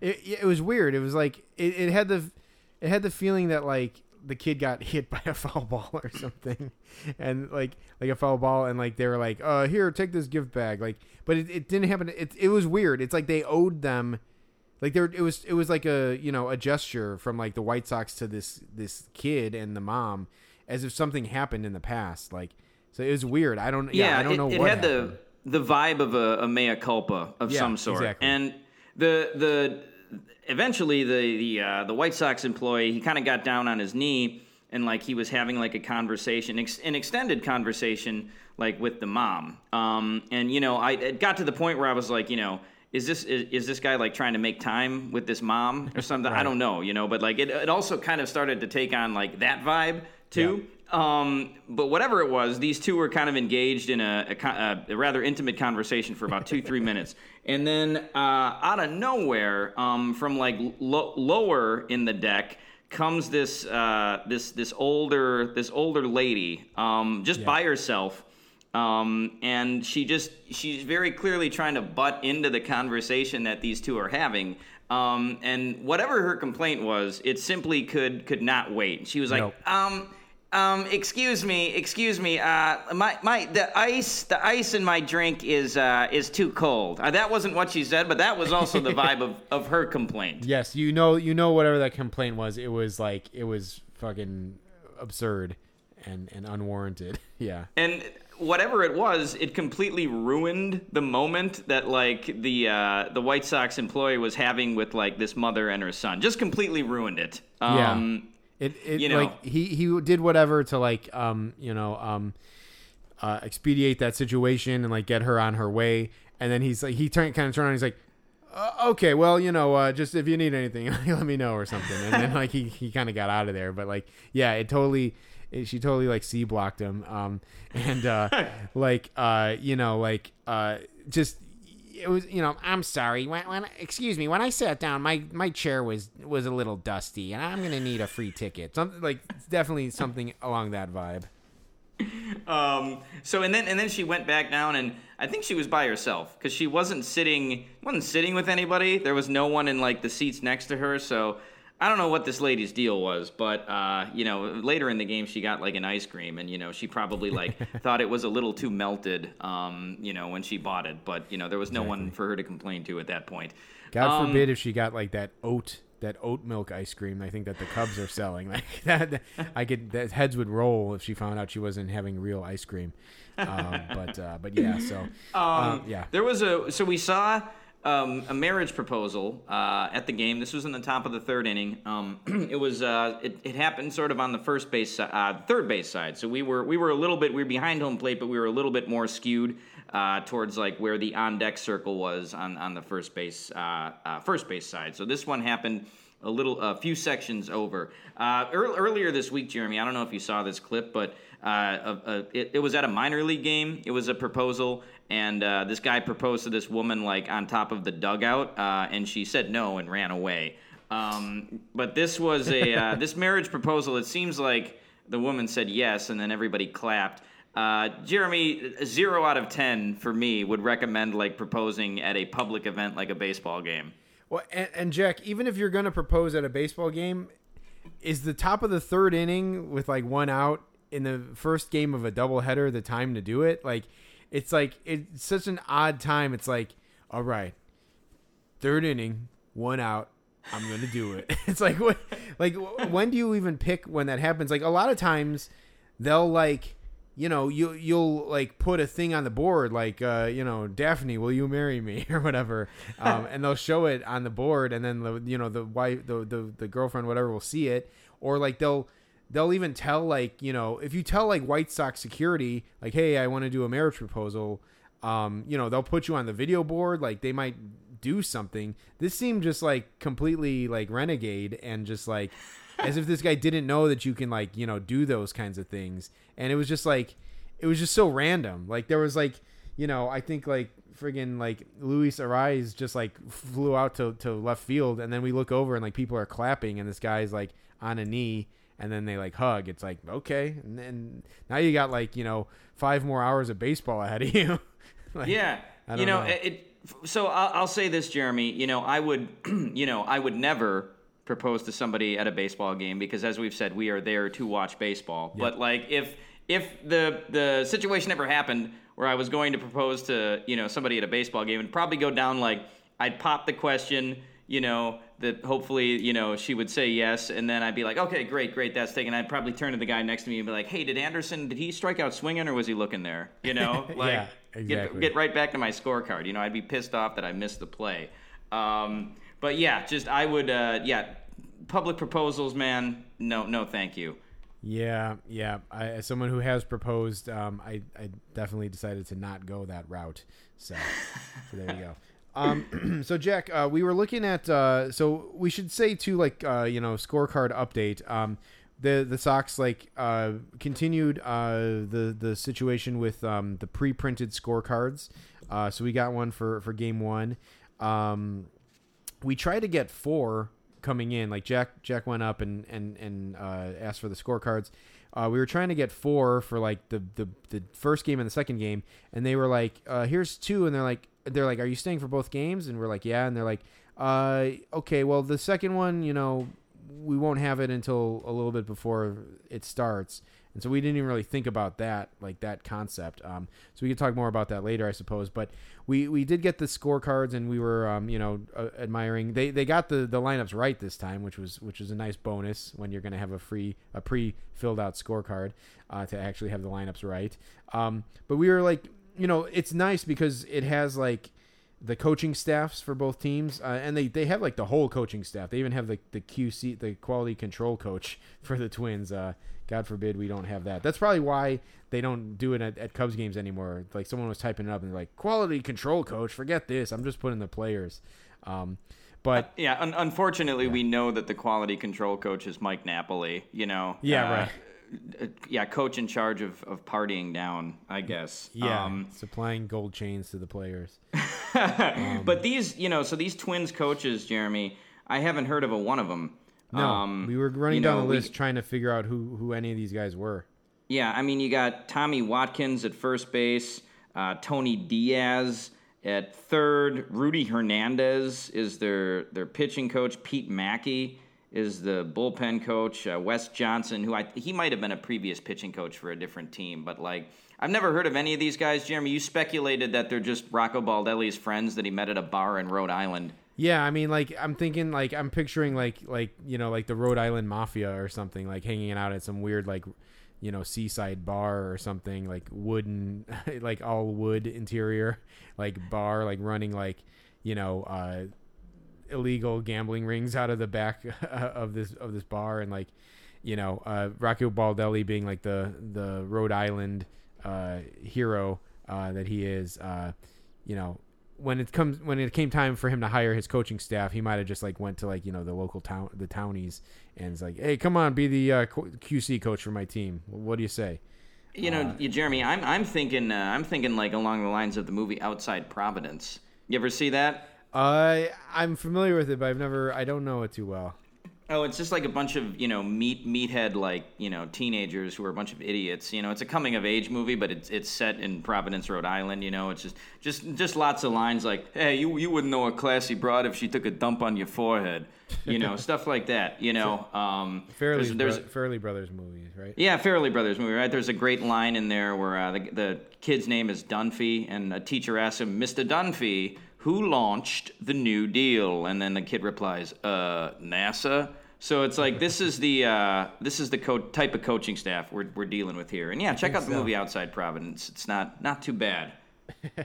It, it was weird. It was like it, it had the it had the feeling that like the kid got [laughs] hit by a foul ball or something, and like like a foul ball, and like they were like, "Uh, here, take this gift bag." Like, but it, it didn't happen. It it was weird. It's like they owed them. Like there, it was it was like a you know a gesture from like the White Sox to this this kid and the mom, as if something happened in the past. Like so, it was weird. I don't yeah, I don't it, know it had happened. the the vibe of a, a mea culpa of Yeah, some sort, exactly. and the the eventually the the uh, the White Sox employee he kind of got down on his knee and like he was having like a conversation, ex- an extended conversation, like with the mom. Um, and you know, I it got to the point where I was like, you know. Is this is, is this guy like trying to make time with this mom or [laughs] something? I don't know, you know. But like it, it also kind of started to take on like that vibe too. Um, but whatever it was, these two were kind of engaged in a, a, a rather intimate conversation for about two, three [laughs] minutes. And then uh, out of nowhere, um, from like lo- lower in the deck, comes this uh, this this older this older lady um, just by herself. Um, and she just she's very clearly trying to butt into the conversation that these two are having. Um, and whatever her complaint was, it simply could could not wait. She was like, Nope. Um, excuse me, excuse me. Uh, my my the ice the ice in my drink is uh, is too cold. Uh, that wasn't what she said, but that was also the vibe of, [laughs] of her complaint. Yes, you know, you know, whatever that complaint was, it was like it was fucking absurd and and unwarranted. [laughs] Yeah, And whatever it was, it completely ruined the moment that like the uh, the White Sox employee was having with like this mother and her son. Just completely ruined it. Um, it it you know. like he he did whatever to like um you know um uh, expedite that situation and like get her on her way, and then he's like he turned kind of turned on. He's like. Uh, okay, well, you know, uh, just if you need anything, [laughs] let me know or something. And then like he, he kind of got out of there, but like yeah, it totally it, she totally like C blocked him. Um, and uh, [laughs] like uh, you know, like uh, just it was you know i'm sorry when, when excuse me when i sat down my my chair was was a little dusty and i'm gonna need a free ticket something like definitely something along that vibe Um, so and then and then she went back down and I think she was by herself because she wasn't sitting wasn't sitting with anybody. There was no one in like the seats next to her. So I don't know what this lady's deal was, but uh, you know later in the game she got like an ice cream and you know she probably like [laughs] thought it was a little too melted. Um, you know when she bought it, but you know there was no one for her to complain to at that point. god Um, forbid if she got like that oat that oat milk ice cream. I think that the Cubs are selling [laughs] like that. I could that heads would roll if she found out she wasn't having real ice cream. Um, but uh, but yeah, so [laughs] uh, yeah, There was a so we saw um, a marriage proposal uh, at the game. This was in the top of the third inning. Um, [clears throat] it was uh, it, it happened sort of on the first base, uh, third base side. So we were we were a little bit we were behind home plate, but we were a little bit more skewed uh, towards like where the on deck circle was on on the first base uh, uh, first base side. So this one happened a little a few sections over uh, ear- earlier this week jeremy i don't know if you saw this clip but uh, uh, uh, it, it was at a minor league game it was a proposal and uh, this guy proposed to this woman like on top of the dugout uh, and she said no and ran away um, but this was a uh, [laughs] this marriage proposal it seems like the woman said yes and then everybody clapped uh, Jeremy, zero out of ten for me would recommend like proposing at a public event like a baseball game. Well, and, and Jack, even if you're going to propose at a baseball game, is the top of the third inning with like one out in the first game of a doubleheader the time to do it? Like, it's like it's such an odd time. It's like, all right, third inning, one out. I'm gonna do it. [laughs] It's like what, like when do you even pick when that happens? Like a lot of times, they'll like you know, you you'll like put a thing on the board like uh, you know, Daphne, will you marry me [laughs] or whatever, um, and they'll show it on the board, and then the you know the wife, the, the the girlfriend, whatever, will see it, or like they'll they'll even tell like you know if you tell like White Sox security like, hey, I want to do a marriage proposal, um, you know, they'll put you on the video board, like they might do something. This seemed just like completely like renegade and just like [laughs] as if this guy didn't know that you can like you know do those kinds of things. And it was just like it was just so random. Like there was like you know i think like friggin like Luis Arraez just like flew out to, to left field and then we look over and like people are clapping and this guy's like on a knee and then they like hug it's like okay and then now you got like you know five more hours of baseball ahead of [laughs] you Like, Yeah, you know, know. It, it. So I'll, I'll say this, Jeremy. You know, I would, [clears throat] you know, I would never propose to somebody at a baseball game because, as we've said, we are there to watch baseball. But like, if if the the situation ever happened where I was going to propose to you know somebody at a baseball game, it'd probably go down like I'd pop the question. You know that hopefully you know she would say yes, and then I'd be like, okay, great, great, that's taken. I'd probably turn to the guy next to me and be like, hey, did Anderson did he strike out swinging or was he looking there? You know, [laughs] like Yeah, get, get right back to my scorecard. You know, I'd be pissed off that I missed the play. Um, but yeah, just I would, uh, yeah, public proposals, man. No, no, thank you. Yeah, yeah. I, as someone who has proposed, um, I, I definitely decided to not go that route. So, so there you go. [laughs] Um, [clears throat] so Jack, uh, we were looking at. Uh, so we should say too, like uh, you know, scorecard update. Um, the the Sox like uh, continued uh, the the situation with um, the pre-printed scorecards. Uh, so we got one for for game one. Um, we tried to get four coming in. Like Jack Jack went up and and and uh, asked for the scorecards. Uh, we were trying to get four for like the, the the first game and the second game, and they were like, uh, "Here's two, and they're like, "They're like, are you staying for both games?" And we're like, "Yeah," and they're like, uh, "Okay, well, the second one, you know, we won't have it until a little bit before it starts." And so we didn't even really think about that, like that concept. Um, so we could talk more about that later, I suppose. But we, we did get the scorecards, and we were, um, you know, uh, admiring. They, they got the, the lineups right this time, which was which was a nice bonus when you're going to have a free a pre filled out scorecard uh, to actually have the lineups right. Um, but we were like, you know, it's nice because it has like the coaching staffs for both teams, uh, and they, they have like the whole coaching staff. They even have the the QC, the quality control coach [laughs] for the Twins. Uh, God forbid we don't have that. That's probably why they don't do it at, at Cubs games anymore. Like someone was typing it up and they're like, "Quality control coach, forget this. I'm just putting the players." Um, but Yeah, un- unfortunately, we know that the quality control coach is Mike Napoli. You know. Yeah, uh, right. Yeah, coach in charge of, of partying down, I guess. yeah, Um, supplying gold chains to the players. [laughs] but these, you know, so these twins coaches, Jeremy, I haven't heard of a one of them. No, Um, we were running down know, the we- list trying to figure out who who any of these guys were. Yeah, I mean, you got Tommy Watkins at first base, uh, Tony Diaz at third, Rudy Hernandez is their their pitching coach, Pete Maki is the bullpen coach, uh, Wes Johnson, who I he might have been a previous pitching coach for a different team, but like I've never heard of any of these guys. Jeremy, you speculated that they're just Rocco Baldelli's friends that he met at a bar in Rhode Island. Yeah, I mean, like I'm thinking, like I'm picturing, like like you know, like the Rhode Island Mafia or something, like hanging out at some weird, like you know, seaside bar or something, like wooden, [laughs] like all wood interior, like bar, like running, like you know, uh, illegal gambling rings out of the back [laughs] of this of this bar, and like you know, uh, Rocco Baldelli being like the the Rhode Island uh, hero uh, that he is. Uh, you know, when it comes when it came time for him to hire his coaching staff, he might have just like went to like you know the local town the townies and it's like, hey, come on, be the uh, QC coach for my team. What do you say? You know, you, Jeremy, I'm I'm thinking uh, I'm thinking like along the lines of the movie Outside Providence. You ever see that? Uh, I'm familiar with it, but I've never. I don't know it too well. Oh, it's just like a bunch of you know meat meathead like you know teenagers who are a bunch of idiots. You know, it's a coming of age movie, but it's it's set in Providence, Rhode Island. You know, it's just just just lots of lines like, "Hey, you you wouldn't know a classy broad if she took a dump on your forehead." You know, [laughs] stuff like that. You know, um, Farrelly, there's, there's Farrelly Brothers movies, right? yeah, Farrelly Brothers movie, right? There's a great line in there where uh, the, the kid's name is Dunphy, and a teacher asks him, Mr. Dunphy, who launched the New Deal? And then the kid replies, uh, NASA. So it's like this is the uh, this is the co- type of coaching staff we're, we're dealing with here. And yeah, check out the so. movie Outside Providence. It's not not too bad. [laughs]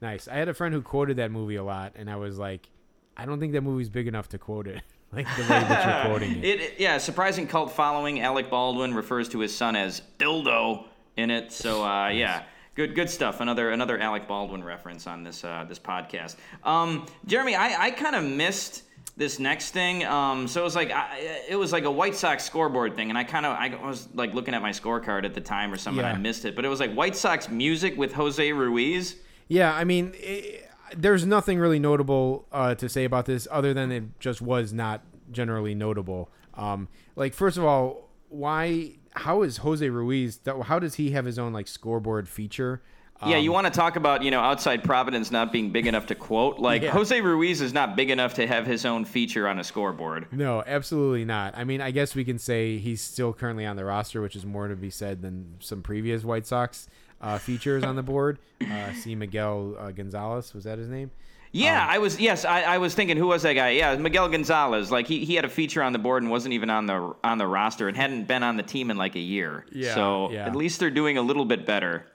Nice. I had a friend who quoted that movie a lot, and I was like, I don't think that movie's big enough to quote it [laughs] like the way that you're quoting it. [laughs] It, yeah, surprising cult following. Alec Baldwin refers to his son as Dildo in it. So uh, yeah, good good stuff. Another another Alec Baldwin reference on this uh, this podcast. Um, Jeremy, I, I kind of missed this next thing. Um, so it was like I, it was like a White Sox scoreboard thing, and I kind of I was like looking at my scorecard at the time or something. Yeah. I missed it, but it was like White Sox music with Jose Ruiz. Yeah, I mean, i there's nothing really notable uh, to say about this other than it just was not generally notable. Um, like, first of all, why? How is Jose Ruiz? How does he have his own like scoreboard feature? Yeah, Um, you want to talk about you know outside Providence not being big enough to quote? Like Yeah. Jose Ruiz is not big enough to have his own feature on a scoreboard. No, absolutely not. I mean, I guess we can say he's still currently on the roster, which is more to be said than some previous White Sox uh, features on the board. Uh, see Miguel uh, Gonzalez, was that his name? Yeah, Um, I was. Yes, I, I was thinking, who was that guy? Yeah, Miguel Gonzalez. Like he, he had a feature on the board and wasn't even on the on the roster and hadn't been on the team in like a year. Yeah, So yeah. at least they're doing a little bit better.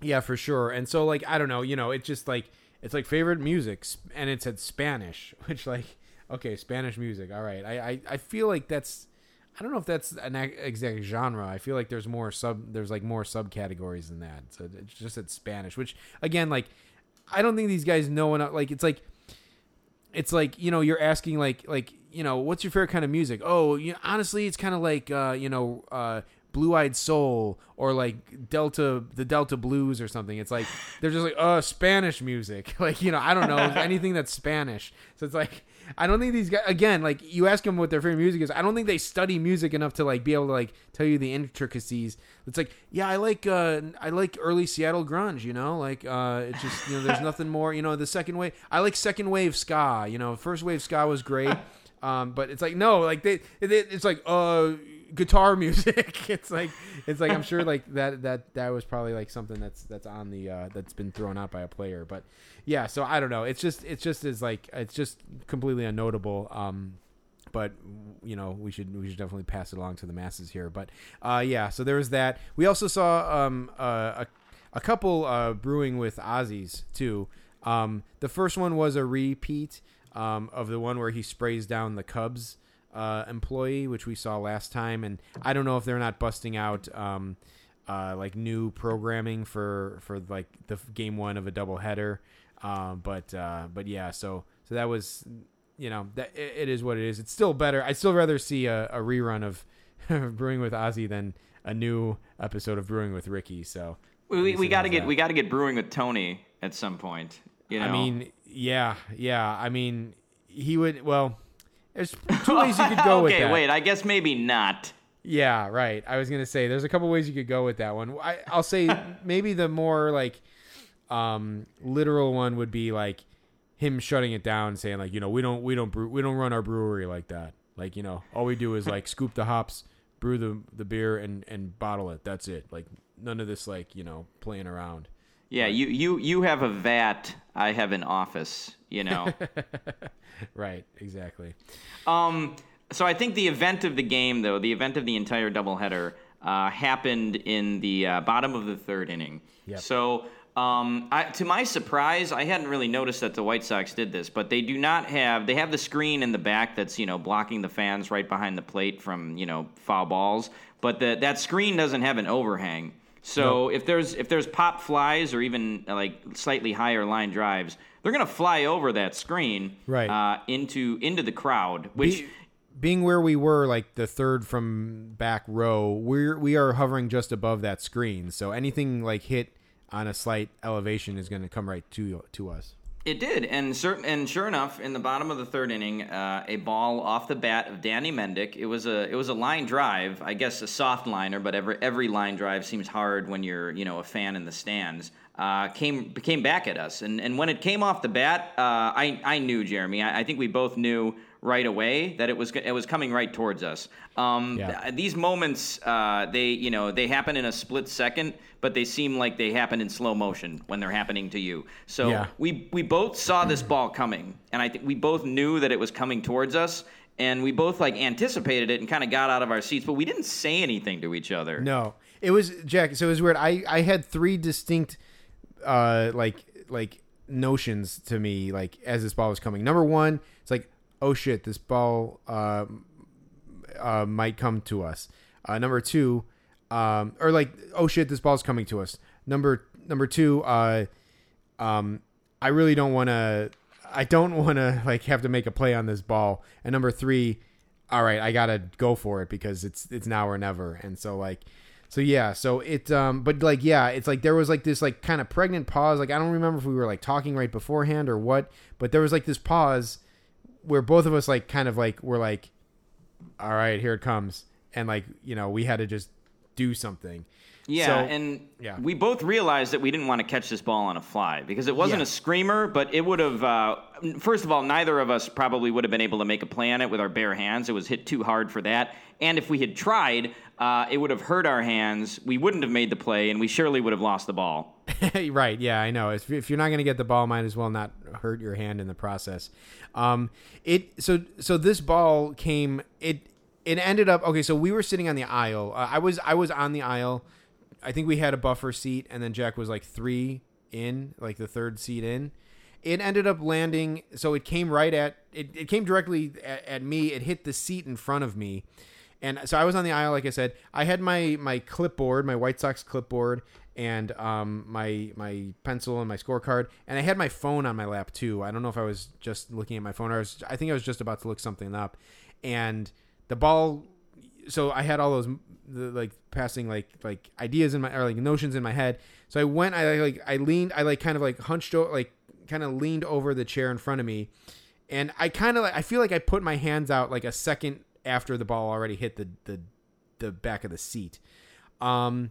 Yeah, for sure. And so, like, I don't know, you know, it's just like it's like favorite music, and it said Spanish, [laughs] which like, okay, Spanish music. All right, I I, I feel like that's. I don't know if that's an exact genre. I feel like there's more sub. There's like more subcategories than that. So it's just at Spanish, which again, like, I don't think these guys know enough. Like, it's like, it's like you know, you're asking like like you know, what's your favorite kind of music? Oh, you know, honestly, it's kind of like uh, you know, uh, Blue Eyed Soul or like Delta, the Delta Blues or something. It's like they're just like uh Spanish music, [laughs] like you know, I don't know [laughs] anything that's Spanish. So it's like I don't think these guys again, like you ask them what their favorite music is. I don't think they study music enough to like be able to like tell you the intricacies. It's like yeah, I like uh I like early Seattle grunge. You know, like uh it's just you know there's [laughs] nothing more. You know, the second wave. I like second wave ska. You know, first wave ska was great. [laughs] Um, but it's like no, like they, it, it's like uh guitar [laughs] music. it's like it's like I'm sure like that that that was probably like something that's that's on the uh, that's been thrown out by a player. But yeah, so I don't know. It's just it's just is like it's just completely unnotable. Um, but you know we should we should definitely pass it along to the masses here. But uh, yeah, so there was that. We also saw um, uh, a a couple uh, brewing with Ozzies too. Um, the first one was a repeat um, of the one where he sprays down the Cubs uh, employee, which we saw last time, and I don't know if they're not busting out um, uh, like new programming for for like the game one of a doubleheader. Um, but uh, but yeah, so so that was you know that it, it is what it is. It's still better. I'd still rather see a, a rerun of [laughs] Brewing with Ozzy than a new episode of Brewing with Ricky. So We, we, we got to get that. we got to get brewing with Tony at some point. You know, I mean, yeah, yeah. I mean, he would. Well, there's two ways you could go [laughs] with okay, wait. I guess maybe not. Yeah, right. I was gonna say there's a couple ways you could go with that one. I, I'll say [laughs] maybe the more like um, literal one would be like him shutting it down, saying like, you know, we don't we don't brew, we don't run our brewery like that. Like, you know, all we do is like [laughs] scoop the hops, brew the the beer, and and bottle it. That's it. Like none of this like you know playing around. Yeah, you you you have a vat. I have an office. You know. [laughs] Right, exactly. Um, so I think the event of the game, though, the event of the entire doubleheader, uh, happened in the uh, bottom of the third inning. Yep. So, um, I, to my surprise, I hadn't really noticed that the White Sox did this, but they do not have. They have the screen in the back that's you know blocking the fans right behind the plate from you know foul balls, but the, that screen doesn't have an overhang. So if there's if there's pop flies or even uh, like slightly higher line drives, they're gonna fly over that screen Right. uh, into into the crowd, which Be- being where we were, like the third from back row, we're we are hovering just above that screen. So anything like hit on a slight elevation is going to come right to to us. It did, and certain, and sure enough, in the bottom of the third inning, uh, a ball off the bat of Danny Mendick. It was a it was a line drive, I guess a soft liner, but every every line drive seems hard when you're you know a fan in the stands. Uh, came came back at us, and and when it came off the bat, uh, I I knew Jeremy. I, I think we both knew right away that it was it was coming right towards us. Um, Yeah. th- these moments, uh, they you know they happen in a split second, but they seem like they happen in slow motion when they're happening to you. So Yeah. we we both saw this ball coming, and I think we both knew that it was coming towards us, and we both like anticipated it and kind of got out of our seats, but we didn't say anything to each other. No, it was Jack. So it was weird. I I had three distinct, uh, like like notions to me like as this ball was coming. Number one, it's like oh shit, this ball uh, uh might come to us. Uh, number two, um, or like oh shit, this ball's coming to us. Number number two, uh, um, I really don't want to. I don't want to [laughs] like have to make a play on this ball. And number three, all right, I gotta go for it because it's it's now or never. And so like, so yeah, so it um, but like yeah, it's like there was like this like kind of pregnant pause. Like I don't remember if we were like talking right beforehand or what, but there was like this pause where both of us like kind of like were like, all right, here it comes, and like you know we had to just do something. Yeah, So- and yeah. we both realized that we didn't want to catch this ball on a fly because it wasn't Yeah. a screamer, but it would have. Uh, first of all, neither of us probably would have been able to make a play on it with our bare hands. It was hit too hard for that. And if we had tried, uh, it would have hurt our hands. We wouldn't have made the play, and we surely would have lost the ball. [laughs] right. Yeah, I know. If, if you're not going to get the ball, might as well not hurt your hand in the process. Um, it so so this ball came. It it ended up okay. So we were sitting on the aisle. Uh, I was I was on the aisle. I think we had a buffer seat, and then Jack was like three in, like the third seat in. It ended up landing. So it came right at it. It came directly at, at me. It hit the seat in front of me. And so I was on the aisle, like I said. I had my my clipboard, my White Sox clipboard, and um, my my pencil and my scorecard, and I had my phone on my lap too. I don't know if I was just looking at my phone or I was. I think I was just about to look something up, and the ball. So I had all those the, like passing like like ideas in my or like notions in my head. So I went. I like I leaned. I like kind of like hunched over, like kind of leaned over the chair in front of me, and I kind of like I feel like I put my hands out like a second after the ball already hit the the the back of the seat. Um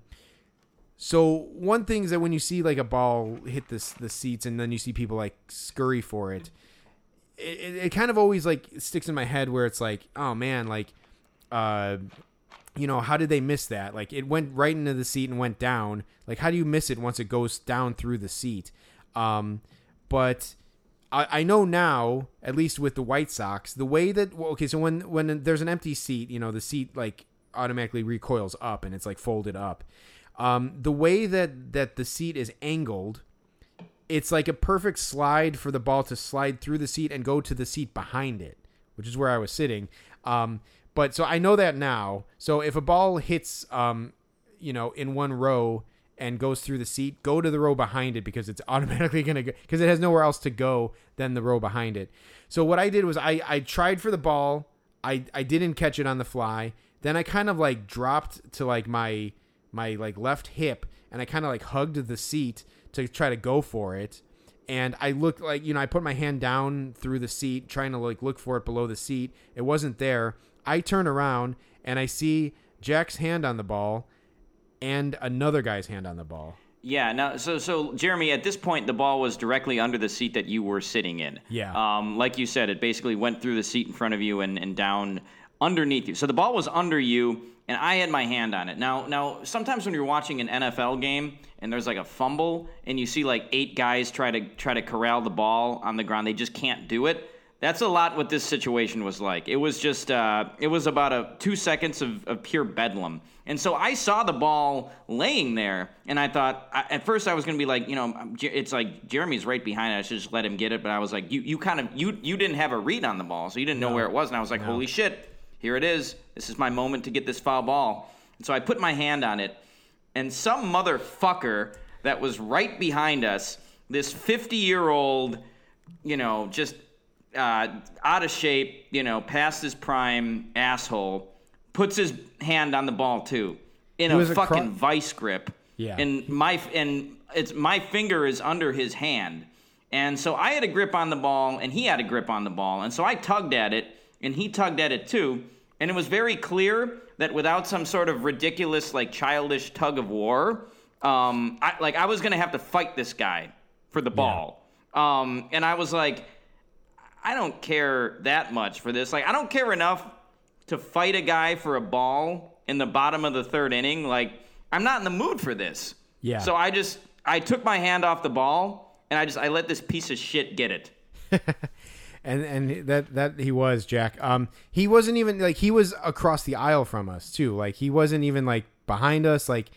so one thing is that when you see like a ball hit this the seats and then you see people like scurry for it, it, it, kind of always like sticks in my head where it's like, oh man, like uh you know, how did they miss that? Like it went right into the seat and went down. Like how do you miss it once it goes down through the seat? Um but I, I know now, at least with the White Sox, the way that okay, so when when there's an empty seat, you know, the seat like automatically recoils up and it's like folded up. Um, the way that that the seat is angled, it's like a perfect slide for the ball to slide through the seat and go to the seat behind it, which is where I was sitting. Um, but so I know that now. So if a ball hits, um, you know, in one row and goes through the seat, go to the row behind it because it's [laughs] automatically going to go because it has nowhere else to go than the row behind it. So what I did was I, I tried for the ball. I, I didn't catch it on the fly. Then I kind of like dropped to like my my like left hip and I kind of like hugged the seat to try to go for it. And I looked like you know I put my hand down through the seat trying to like look for it below the seat. It wasn't there. I turn around and I see Jack's hand on the ball and another guy's hand on the ball. Yeah. Now, so so Jeremy, at this point, the ball was directly under the seat that you were sitting in. Yeah. Um, like you said, it basically went through the seat in front of you and and down underneath you. So the ball was under you, and I had my hand on it. Now, now sometimes when you're watching an NFL game and there's like a fumble, and you see like eight guys try to try to corral the ball on the ground, they just can't do it. That's a lot what this situation was like. It was just, uh, it was about a two seconds of, of pure bedlam. And so I saw the ball laying there, and I thought, I, at first I was going to be like, you know, it's like Jeremy's right behind it. I should just let him get it. But I was like, you, you kind of, you, you didn't have a read on the ball, so you didn't know where it was. And I was like, holy shit, here it is. This is my moment to get this foul ball. And so I put my hand on it, and some motherfucker that was right behind us, this 50 year old, you know, just uh, out of shape, you know, past his prime asshole, puts his hand on the ball too in a was a cro- fucking vice grip. Yeah. And my and it's my finger is under his hand. And so I had a grip on the ball and he had a grip on the ball. And so I tugged at it and he tugged at it too. And it was very clear that without some sort of ridiculous, like childish tug of war, um, I, like I was gonna have to fight this guy for the ball. Um, and I was like, I don't care that much for this. Like, I don't care enough to fight a guy for a ball in the bottom of the third inning. Like, I'm not in the mood for this. Yeah. So I just I took my hand off the ball and I just I let this piece of shit get it. [laughs] and and that that he was Jack. Um, he wasn't even like he was across the aisle from us too. Like he wasn't even like behind us. Like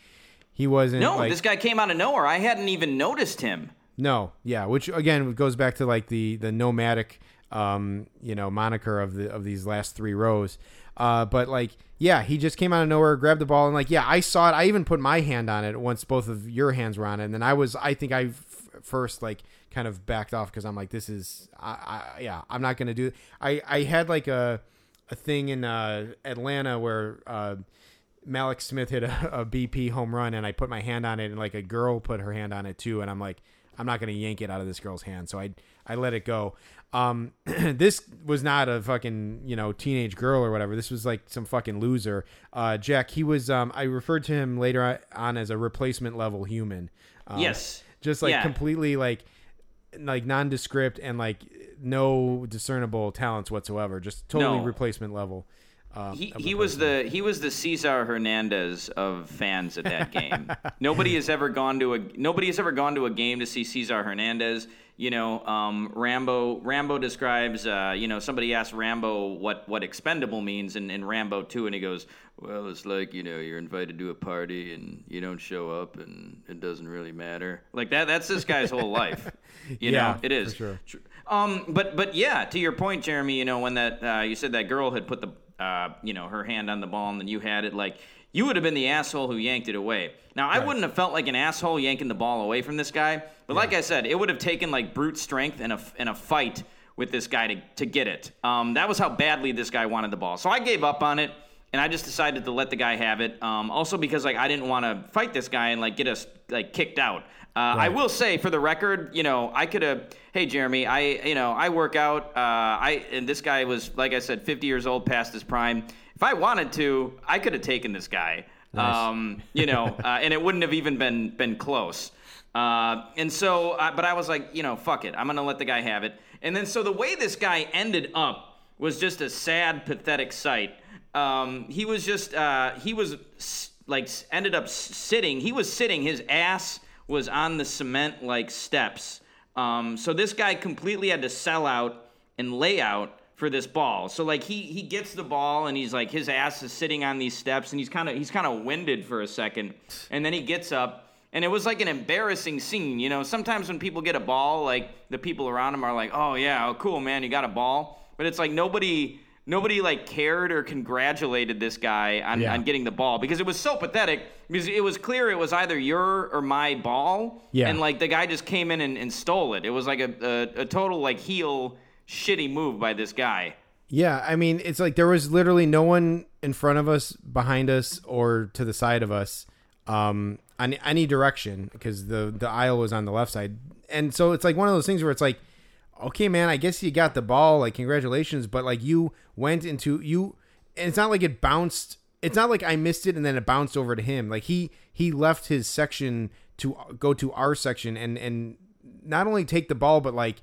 he wasn't. No, like, this guy came out of nowhere. I hadn't even noticed him. No, yeah, which again goes back to like the the nomadic, um, you know, moniker of the of these last three rows. Uh, but like, yeah, he just came out of nowhere, grabbed the ball, and like, yeah, I saw it. I even put my hand on it once both of your hands were on it, and then I was, I think I f- first like kind of backed off because I'm like, this is, I, I, yeah, I'm not gonna do. I I had like a a thing in uh, Atlanta where. Uh, Mallex Smith hit a, a BP home run, and I put my hand on it, and like a girl put her hand on it too, and I'm like, I'm not gonna yank it out of this girl's hand, so I I let it go. Um, [clears throat] this was not a fucking you know teenage girl or whatever. This was like some fucking loser. Uh, Jack, he was. Um, I referred to him later on as a replacement level human. Um, Yes. just like Yeah. completely like like nondescript and like no discernible talents whatsoever. Just totally No. replacement level. Uh, He, he was the he was the Cesar Hernandez of fans at that game. [laughs] nobody has ever gone to a nobody has ever gone to a game to see Cesar Hernandez. You know, um, Rambo Rambo describes. Uh, you know, somebody asked Rambo what what expendable means in, in Rambo two, and he goes, "Well, it's like you know you're invited to a party and you don't show up, and it doesn't really matter." Like that. That's this guy's whole life. [laughs] You Yeah, know, it is. sure. Um, but but yeah, to your point, Jeremy. You know, when that uh, you said that girl had put the uh, you know her hand on the ball and then you had it, like you would have been the asshole who yanked it away. Now I wouldn't have felt like an asshole yanking the ball away from this guy, but like I said, it would have taken like brute strength and a and a fight with this guy to to get it. Um, that was how badly this guy wanted the ball. So I gave up on it. And I just decided to let the guy have it. Um, also because like I didn't want to fight this guy and like get us like kicked out. Uh, I will say, for the record, you know, I could have. Hey, Jeremy, I you know I work out. Uh, I and this guy was like I said, 50 years old, past his prime. If I wanted to, I could have taken this guy. Um, you know, [laughs] uh, and it wouldn't have even been been close. Uh, and so, uh, but I was like, you know, fuck it, I'm gonna let the guy have it. And then, so the way this guy ended up was just a sad, pathetic sight. Um, he was just, uh, he was s- like s- ended up s- sitting. He was sitting. His ass was on the cement like steps. Um, so this guy completely had to sell out and lay out for this ball. So like he he gets the ball and he's like his ass is sitting on these steps and he's kind of he's kind of winded for a second, and then he gets up. And it was like an embarrassing scene, you know. Sometimes when people get a ball, like the people around him are like, "Oh yeah, oh, cool, man, you got a ball." But it's like nobody, nobody like cared or congratulated this guy on, Yeah. on getting the ball because it was so pathetic. Because it was clear it was either your or my ball, Yeah. and like the guy just came in and, and stole it. It was like a, a, a total like heel shitty move by this guy. Yeah, I mean, it's like there was literally no one in front of us, behind us, or to the side of us, um, on any direction because the the aisle was on the left side, and so it's like one of those things where it's like, okay, man, I guess you got the ball, like congratulations, but like you went into you, and it's not like it bounced. It's not like I missed it and then it bounced over to him. Like he he left his section to go to our section and and not only take the ball, but like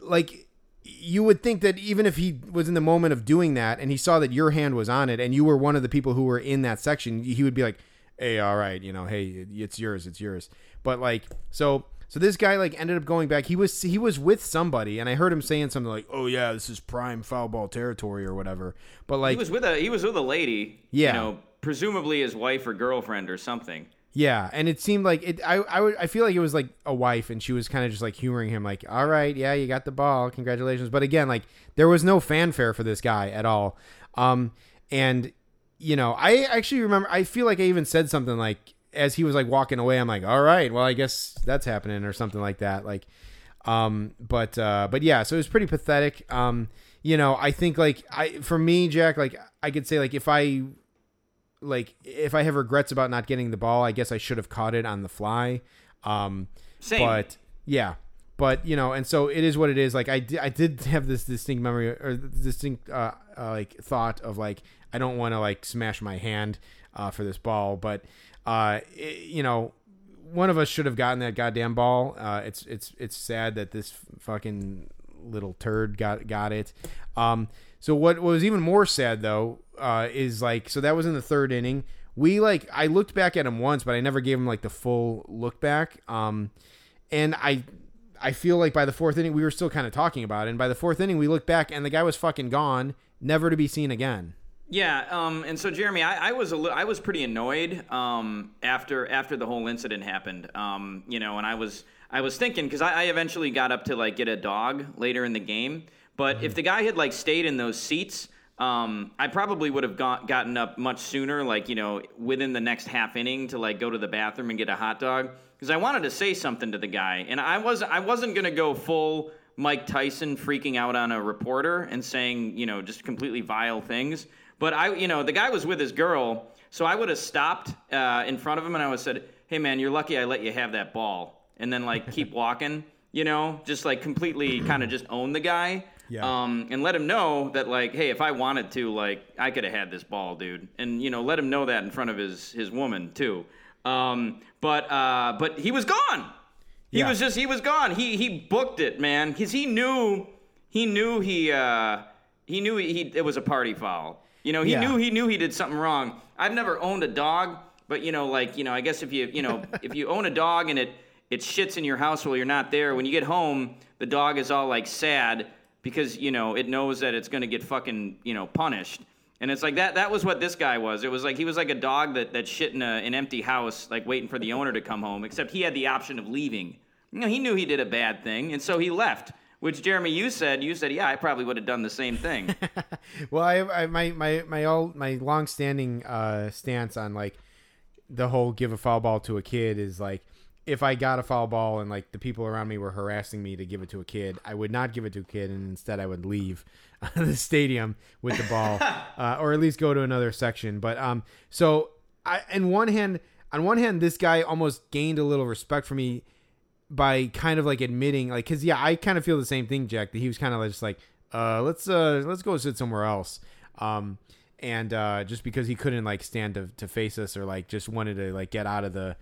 like you would think that even if he was in the moment of doing that and he saw that your hand was on it and you were one of the people who were in that section, he would be like, "Hey, all right, you know, hey, it's yours, it's yours." But like, so so this guy like ended up going back. He was he was with somebody, and I heard him saying something like, "Oh yeah, this is prime foul ball territory or whatever." But like, He was with a he was with a lady. Yeah. You know, presumably his wife or girlfriend or something. Yeah, and it seemed like it. I I, would, I feel like it was like a wife, and she was kind of just like humoring him, like, "All right, yeah, you got the ball, congratulations." But again, like there was no fanfare for this guy at all. Um, and you know, I actually remember. I feel like I even said something like as he was like walking away. I'm like, "All right, well, I guess that's happening," or something like that. Like, um, but uh, but yeah, so it was pretty pathetic. Um, you know, I think like I for me, Jack, like I could say like if I like if I have regrets about not getting the ball, I guess I should have caught it on the fly. Um, Same. But yeah, but you know, and so it is what it is. Like I did, I did have this distinct memory or distinct uh, uh, like thought of like I don't want to like smash my hand uh, for this ball, but uh, it, you know. One of us should have gotten that goddamn ball. Uh, it's it's it's sad that this fucking little turd got got it. Um, so what was even more sad though uh, is like so that was in the third inning. We like I looked back at him once, but I never gave him like the full look back. Um, and I I feel like by the fourth inning we were still kind of talking about it. And by the fourth inning we looked back and the guy was fucking gone, never to be seen again. Yeah, um, and so Jeremy, I, I was a li- I was pretty annoyed um, after after the whole incident happened. Um, you know, and I was I was thinking because I, I eventually got up to like get a dog later in the game, but if the guy had like stayed in those seats, um, I probably would have got, gotten up much sooner, like you know, within the next half inning to like go to the bathroom and get a hot dog because I wanted to say something to the guy, and I was I wasn't gonna go full Mike Tyson freaking out on a reporter and saying you know just completely vile things. But I, you know, the guy was with his girl, so I would have stopped uh, in front of him and I would have said, "Hey, man, you're lucky I let you have that ball," and then like keep [laughs] walking, you know, just like completely kind of just own the guy, Yeah. um, and let him know that like, hey, if I wanted to, like, I could have had this ball, dude, and you know, let him know that in front of his his woman too. Um, but uh, but he was gone. He Yeah. was just he was gone. He he booked it, man, because he knew he knew he uh, he knew he it was a party foul. You know, he Yeah. knew he knew he did something wrong. I've never owned a dog, but you know, like you know, I guess if you you know [laughs] if you own a dog and it it shits in your house while you're not there, when you get home, the dog is all like sad because you know it knows that it's gonna get fucking you know punished. And it's like that. That was what this guy was. It was like he was like a dog that, that shit in a, an empty house, like waiting for the owner to come home. Except he had the option of leaving. You know, he knew he did a bad thing, and so he left. Which Jeremy, you said, you said, yeah, I probably would have done the same thing. [laughs] Well, I, I my my my all my long-standing uh, stance on like the whole give a foul ball to a kid is like if I got a foul ball and like the people around me were harassing me to give it to a kid, I would not give it to a kid, and instead I would leave [laughs] the stadium with the ball, [laughs] uh, or at least go to another section. But um, so I, on one hand, on one hand, this guy almost gained a little respect for me by kind of like admitting like because yeah i kind of feel the same thing jack that he was kind of just like uh let's uh let's go sit somewhere else. Um and uh just because he couldn't like stand to, to face us or like just wanted to like get out of the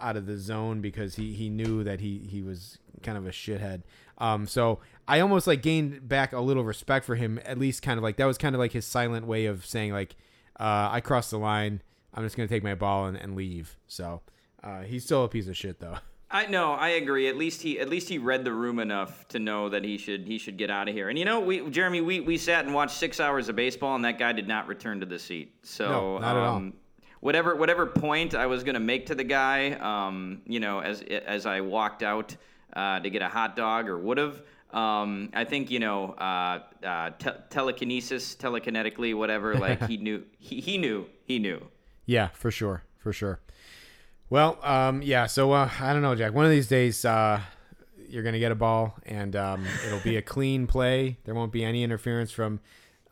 out of the zone because he he knew that he he was kind of a shithead. Um so i almost like gained back a little respect for him at least kind of like that was kind of like his silent way of saying like uh i crossed the line. I'm just gonna take my ball and, and leave. So uh he's still a piece of shit though I no, I agree. At least he at least he read the room enough to know that he should he should get out of here. And you know, we Jeremy, we, we sat and watched six hours of baseball, and that guy did not return to the seat. So No, not at all. um, whatever whatever point I was gonna make to the guy, um, you know, as as I walked out uh, to get a hot dog or would have. Um, I think you know uh, uh, te- telekinesis, telekinetically, whatever. Like [laughs] he knew, he, he knew, he knew. Yeah, for sure, for sure. Well, um, yeah. So uh, I don't know, Jack. One of these days, uh, you're gonna get a ball, and um, it'll be a clean play. There won't be any interference from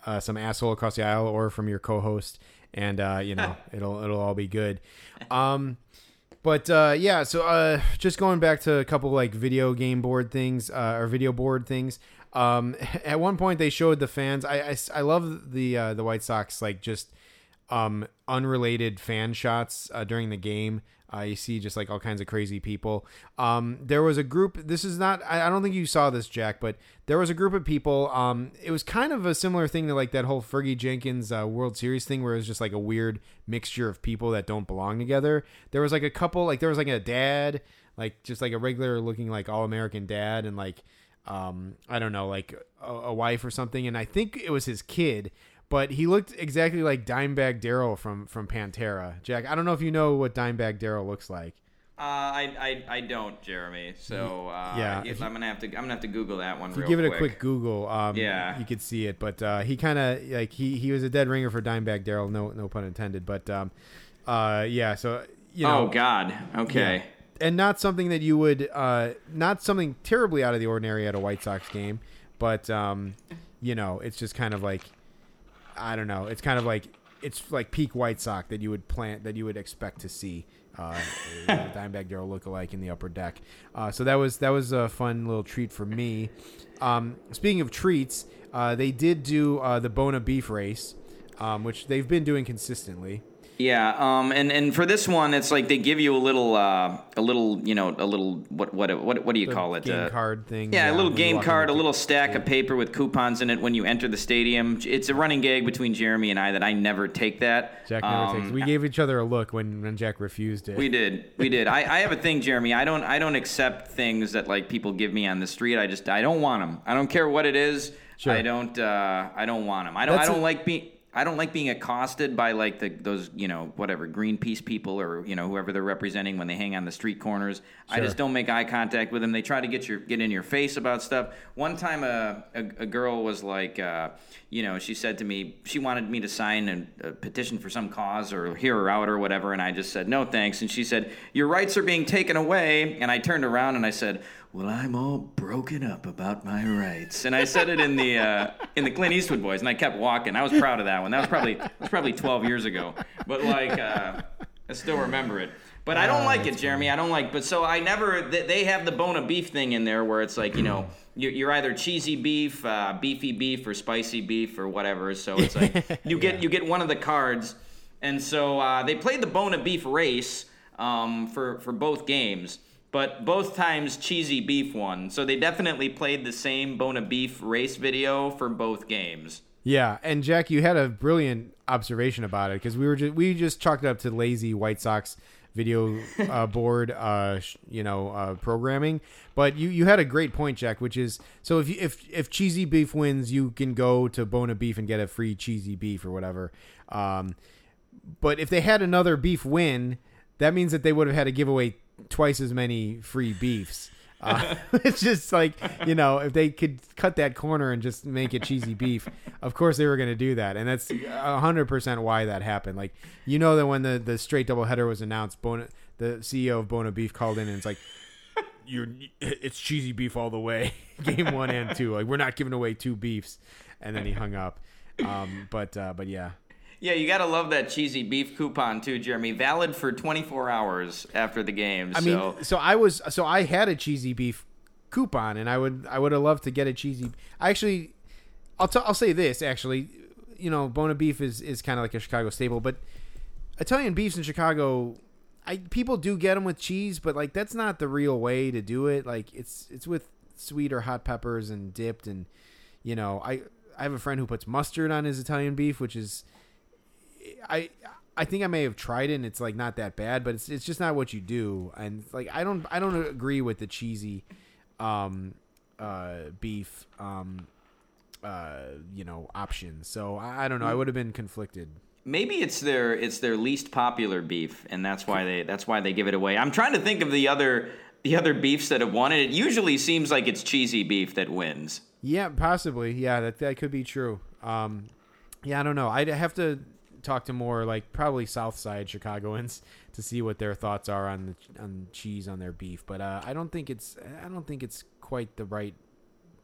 uh, some asshole across the aisle or from your co-host, and uh, you know [laughs] it'll it'll all be good. Um, but uh, yeah, so uh, just going back to a couple like video game board things uh, or video board things. Um, [laughs] at one point, they showed the fans. I, I, I love the uh, the White Sox like just um, unrelated fan shots uh, during the game. Uh, you see just like all kinds of crazy people. Um, there was a group. This is not. I, I don't think you saw this, Jack, but there was a group of people. Um, it was kind of a similar thing to like that whole Fergie Jenkins uh, World Series thing, where it was just like a weird mixture of people that don't belong together. There was like a couple. Like there was like a dad, like just like a regular looking like all American dad, and like um, I don't know, like a, a wife or something. And I think it was his kid but he looked exactly like Dimebag Darrell from from Pantera. Jack, I don't know if you know what Dimebag Darrell looks like. Uh, I, I I don't, Jeremy. So uh, Yeah, if I'm gonna have to I'm gonna have to Google that one. If you give it quick. a quick Google, um, Yeah. you could see it. But uh, he kind of like he he was a dead ringer for Dimebag Darrell. No no pun intended. But um, uh, yeah. So you know, oh God. Okay. Yeah. and not something that you would uh, not something terribly out of the ordinary at a White Sox game, but um, you know, it's just kind of like I don't know. It's kind of like it's like peak White Sox that you would plant that you would expect to see. Uh, [laughs] Dimebag Darrell look alike in the upper deck. Uh, so that was that was a fun little treat for me. Um, speaking of treats, uh, they did do uh, the Buona Beef race, um, which they've been doing consistently. Yeah, um, and and for this one, it's like they give you a little, uh, a little, you know, a little what what what what do you The call it? game Uh, card thing. Yeah, a little game card, a little stack of paper with coupons in it when you enter the stadium. It's a running gag between Jeremy and I that I never take that. Jack never Um, takes. We gave each other a look when, when Jack refused it. We did, we did. I, I have a thing, Jeremy. I don't I don't accept things that like people give me on the street. I just I don't want them. I don't care what it is. Sure. I don't uh, I don't want them. I don't That's I don't a- like being. I don't like being accosted by like the those you know whatever Greenpeace people or you know whoever they're representing when they hang on the street corners. I just don't make eye contact with them. They try to get your get in your face about stuff. One time a a, a girl was like uh, you know she said to me she wanted me to sign a, a petition for some cause or hear her out or whatever, and I just said no thanks. And she said your rights are being taken away, and I turned around and I said. Well, I'm all broken up about my rights, and I said it in the uh, in the Clint Eastwood Boys, and I kept walking. I was proud of that one. That was probably that was probably 12 years ago, but like uh, I still remember it. But I don't like it, Jeremy. I don't like. But so I never. They have the Buona Beef thing in there, where it's like you know [clears throat] you're, you're either cheesy beef, uh, beefy beef, or spicy beef, or whatever. So it's like [laughs] you get you get one of the cards, and so uh, they played the Buona Beef race um, for for both games. But both times cheesy beef won, so they definitely played the same Buona Beef race video for both games. Yeah, and Jack, you had a brilliant observation about it because we were just we just chalked it up to lazy White Sox video [laughs] uh, board, uh, sh- you know, uh, programming. But you you had a great point, Jack, which is so if you, if if cheesy beef wins, you can go to Buona Beef and get a free cheesy beef or whatever. Um, but if they had another beef win, that means that they would have had to give away twice as many free beefs. [laughs] Uh, [laughs] it's just like you know, if they could cut that corner and just make it cheesy beef, of course they were going to do that, and that's hundred percent why that happened. Like you know that when the the straight double header was announced, Buona, the CEO of Buona Beef called in and it's like, [laughs] "You're it's cheesy beef all the way, game one and two. Like we're not giving away two beefs," and then he hung up. Um, but uh, but yeah, Yeah, you gotta love that cheesy beef coupon too, Jeremy. Valid for 24 hours after the game. I so. mean, so I was so I had a cheesy beef coupon, and I would I would have loved to get a cheesy. I actually, I'll t- I'll say this actually, you know, Buona beef is is kind of like a Chicago staple, but Italian beefs in Chicago, I people do get them with cheese, but like that's not the real way to do it. Like it's it's with sweet or hot peppers and dipped, and you know, I I have a friend who puts mustard on his Italian beef, which is I I think I may have tried it and it's like not that bad, but it's it's just not what you do. And like I don't I don't agree with the cheesy um uh beef um uh you know options. So I, I don't know. I would have been conflicted. Maybe it's their it's their least popular beef, and that's why they that's why they give it away. I'm trying to think of the other the other beefs that have won it. It usually seems like it's cheesy beef that wins. Yeah, possibly. Yeah, that that could be true. Um yeah, I don't know. I'd have to talk to more like probably South Side Chicagoans [laughs] to see what their thoughts are on the on cheese on their beef. But uh, I don't think it's I don't think it's quite the right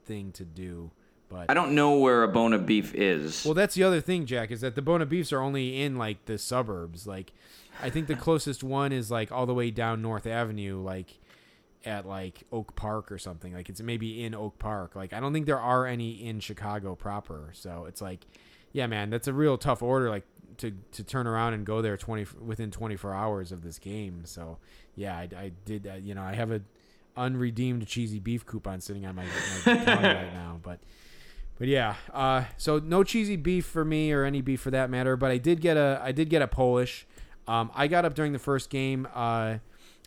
thing to do. But I don't know where a Buona Beef is. well, that's the other thing, Jack, is that the Buona Beefs are only in like the suburbs. Like, I think the [laughs] closest one is like all the way down North Avenue, like at like Oak Park or something. Like it's maybe in Oak Park. Like I don't think there are any in Chicago proper. So it's like, yeah, man, that's a real tough order. Like to to turn around and go there twenty within twenty four hours of this game. So yeah, I, I did. Uh, you know, I have a unredeemed cheesy beef coupon sitting on my, my [laughs] right now, but. But yeah, uh, so no cheesy beef for me or any beef for that matter. But I did get a I did get a Polish. Um, I got up during the first game, uh,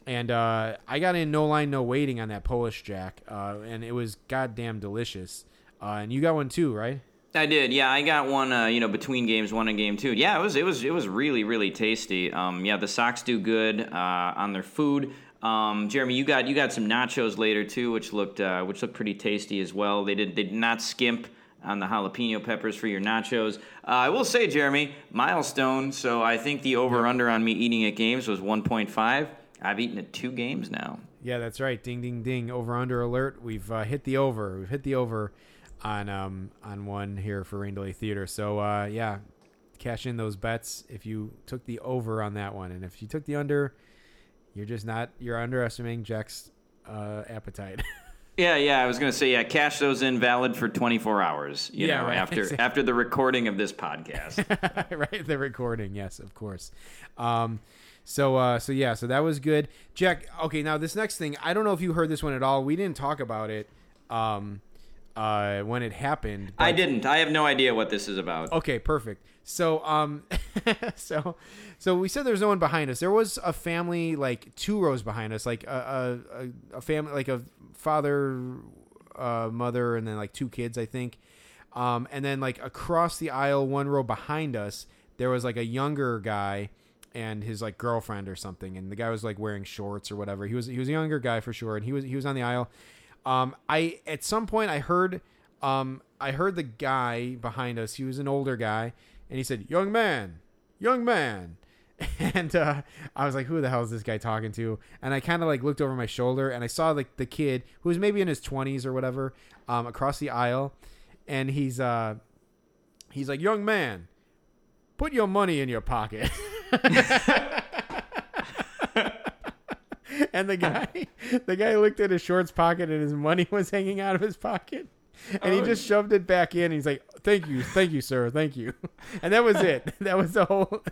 and uh, I got in no line no waiting on that Polish Jack, uh, and it was goddamn delicious. Uh, and you got one too, right? I did, yeah. I got one, uh, you know, between games, one and game two. Yeah, it was, it was, it was really, really tasty. Um, yeah, the Sox do good uh, on their food. Um, Jeremy, you got you got some nachos later too, which looked uh, which looked pretty tasty as well. They did they did not skimp on the jalapeno peppers for your nachos. Uh, I will say, Jeremy, milestone. So I think the over under on me eating at games was 1.5. I've eaten at two games now. Yeah, that's right. Ding, ding, ding. Over under alert. We've uh, hit the over. We've hit the over on um on one here for Rain Theater. So uh, yeah, cash in those bets if you took the over on that one, and if you took the under, you're just not you're underestimating Jack's uh, appetite. [laughs] Yeah, yeah. I was gonna say, yeah. Cash those in, valid for 24 hours. You Yeah, know, right, after exactly. after the recording of this podcast. [laughs] right, the recording. Yes, of course. Um, so uh, so yeah, so that was good. Jack. Okay, now this next thing, I don't know if you heard this one at all. We didn't talk about it. Um, uh, when it happened. I didn't. I have no idea what this is about. Okay, perfect. So, um, [laughs] so, so we said there's no one behind us. There was a family like two rows behind us, like a a, a, a family, like a father, uh, mother, and then like two kids, I think. Um, and then like across the aisle, one row behind us, there was like a younger guy and his like girlfriend or something, and the guy was like wearing shorts or whatever. He was he was a younger guy for sure, and he was he was on the aisle. Um, I at some point I heard um, I heard the guy behind us. He was an older guy, and he said, "Young man, young man." [laughs] And uh, I was like, "Who the hell is this guy talking to?" And I kind of like looked over my shoulder, and I saw like the kid who was maybe in his twenties or whatever, um, across the aisle, and he's uh, he's like, "Young man, put your money in your pocket." [laughs] [laughs] and the [laughs] guy the guy looked at his shorts pocket and his money [laughs] was hanging out of his pocket. And he Oh. just shoved it back in. He's like thank you thank you sir thank you. [laughs] And that was it. That was the whole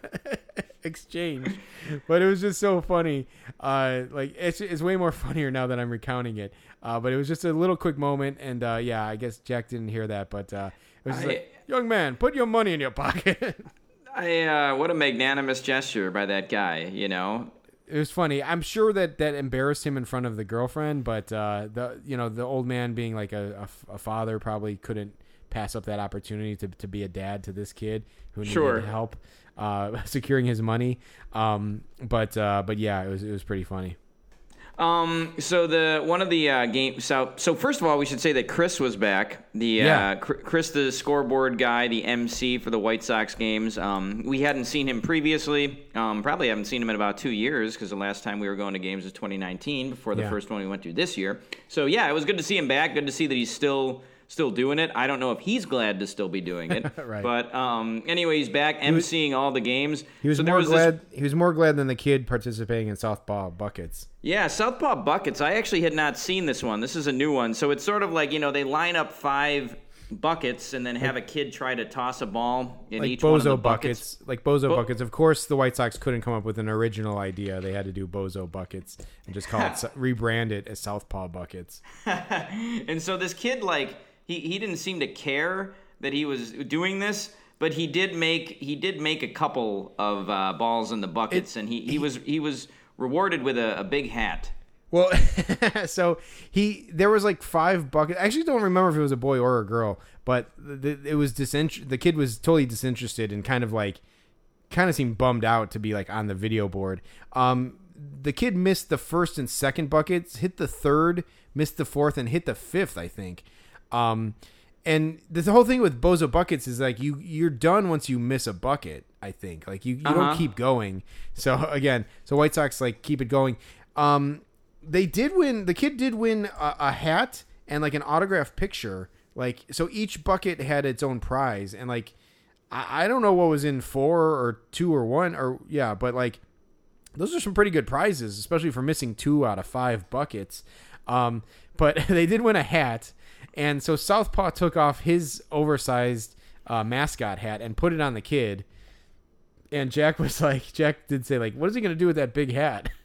exchange. But it was just so funny. Uh like it's, it's way more funnier now that i'm recounting it. Uh but it was just a little quick moment. And uh yeah i guess jack didn't hear that. But uh it was I- like young man put your money in your pocket. I uh, what a magnanimous gesture by that guy. You know, it was funny. I'm sure that that embarrassed him in front of the girlfriend, but uh, the you know the old man being like a a father probably couldn't pass up that opportunity to, to be a dad to this kid who needed Sure. help uh, [laughs] securing his money. Um, but uh, but yeah, it was it was pretty funny. Um, so the one of the uh, game. So so first of all, we should say that Chris was back. The Yeah. uh, Chris, the scoreboard guy, the MC for the White Sox games. Um, we hadn't seen him previously. Um, probably haven't seen him in about two years because the last time we were going to games was 2019 before the Yeah. first one we went to this year. So yeah, it was good to see him back. Good to see that he's still. Still doing it. I don't know if he's glad to still be doing it. [laughs] Right. But um, anyway, he's back emceeing all the games. He was so more was this- glad. He was more glad than the kid participating in Southpaw buckets. Yeah, Southpaw Buckets. I actually had not seen this one. This is a new one. So it's sort of like, you know, they line up five buckets and then have a kid try to toss a ball in Like each one of the bozo buckets. buckets, like bozo Bo- buckets. Of course, the White Sox couldn't come up with an original idea. They had to do bozo buckets and just call it [laughs] rebrand it as Southpaw buckets. [laughs] And so this kid, like, he, he didn't seem to care that he was doing this, but he did make he did make a couple of uh, balls in the buckets, It- and he, he was he was rewarded with a, a big hat. Well, [laughs] so he there was like five buckets. I actually don't remember if it was a boy or a girl, but the, it was disinter- The kid was totally disinterested and kind of like kind of seemed bummed out to be like on the video board. Um, the kid missed the first and second buckets, hit the third, missed the fourth, and hit the fifth. I think. Um, and the whole thing with bozo buckets is like you you're done once you miss a bucket. I think like you, you Uh-huh. don't keep going. So [laughs] again, so White Sox like keep it going. Um, they did win. The kid did win a, a hat and like an autograph picture. Like so, each bucket had its own prize, and like I, I don't know what was in four or two or one or yeah, but like those are some pretty good prizes, especially for missing two out of five buckets. Um, but [laughs] they did win a hat, and so Southpaw took off his oversized uh, mascot hat and put it on the kid. and Jack [laughs] was like, Jack did say like, what is he gonna do with that big hat? [laughs]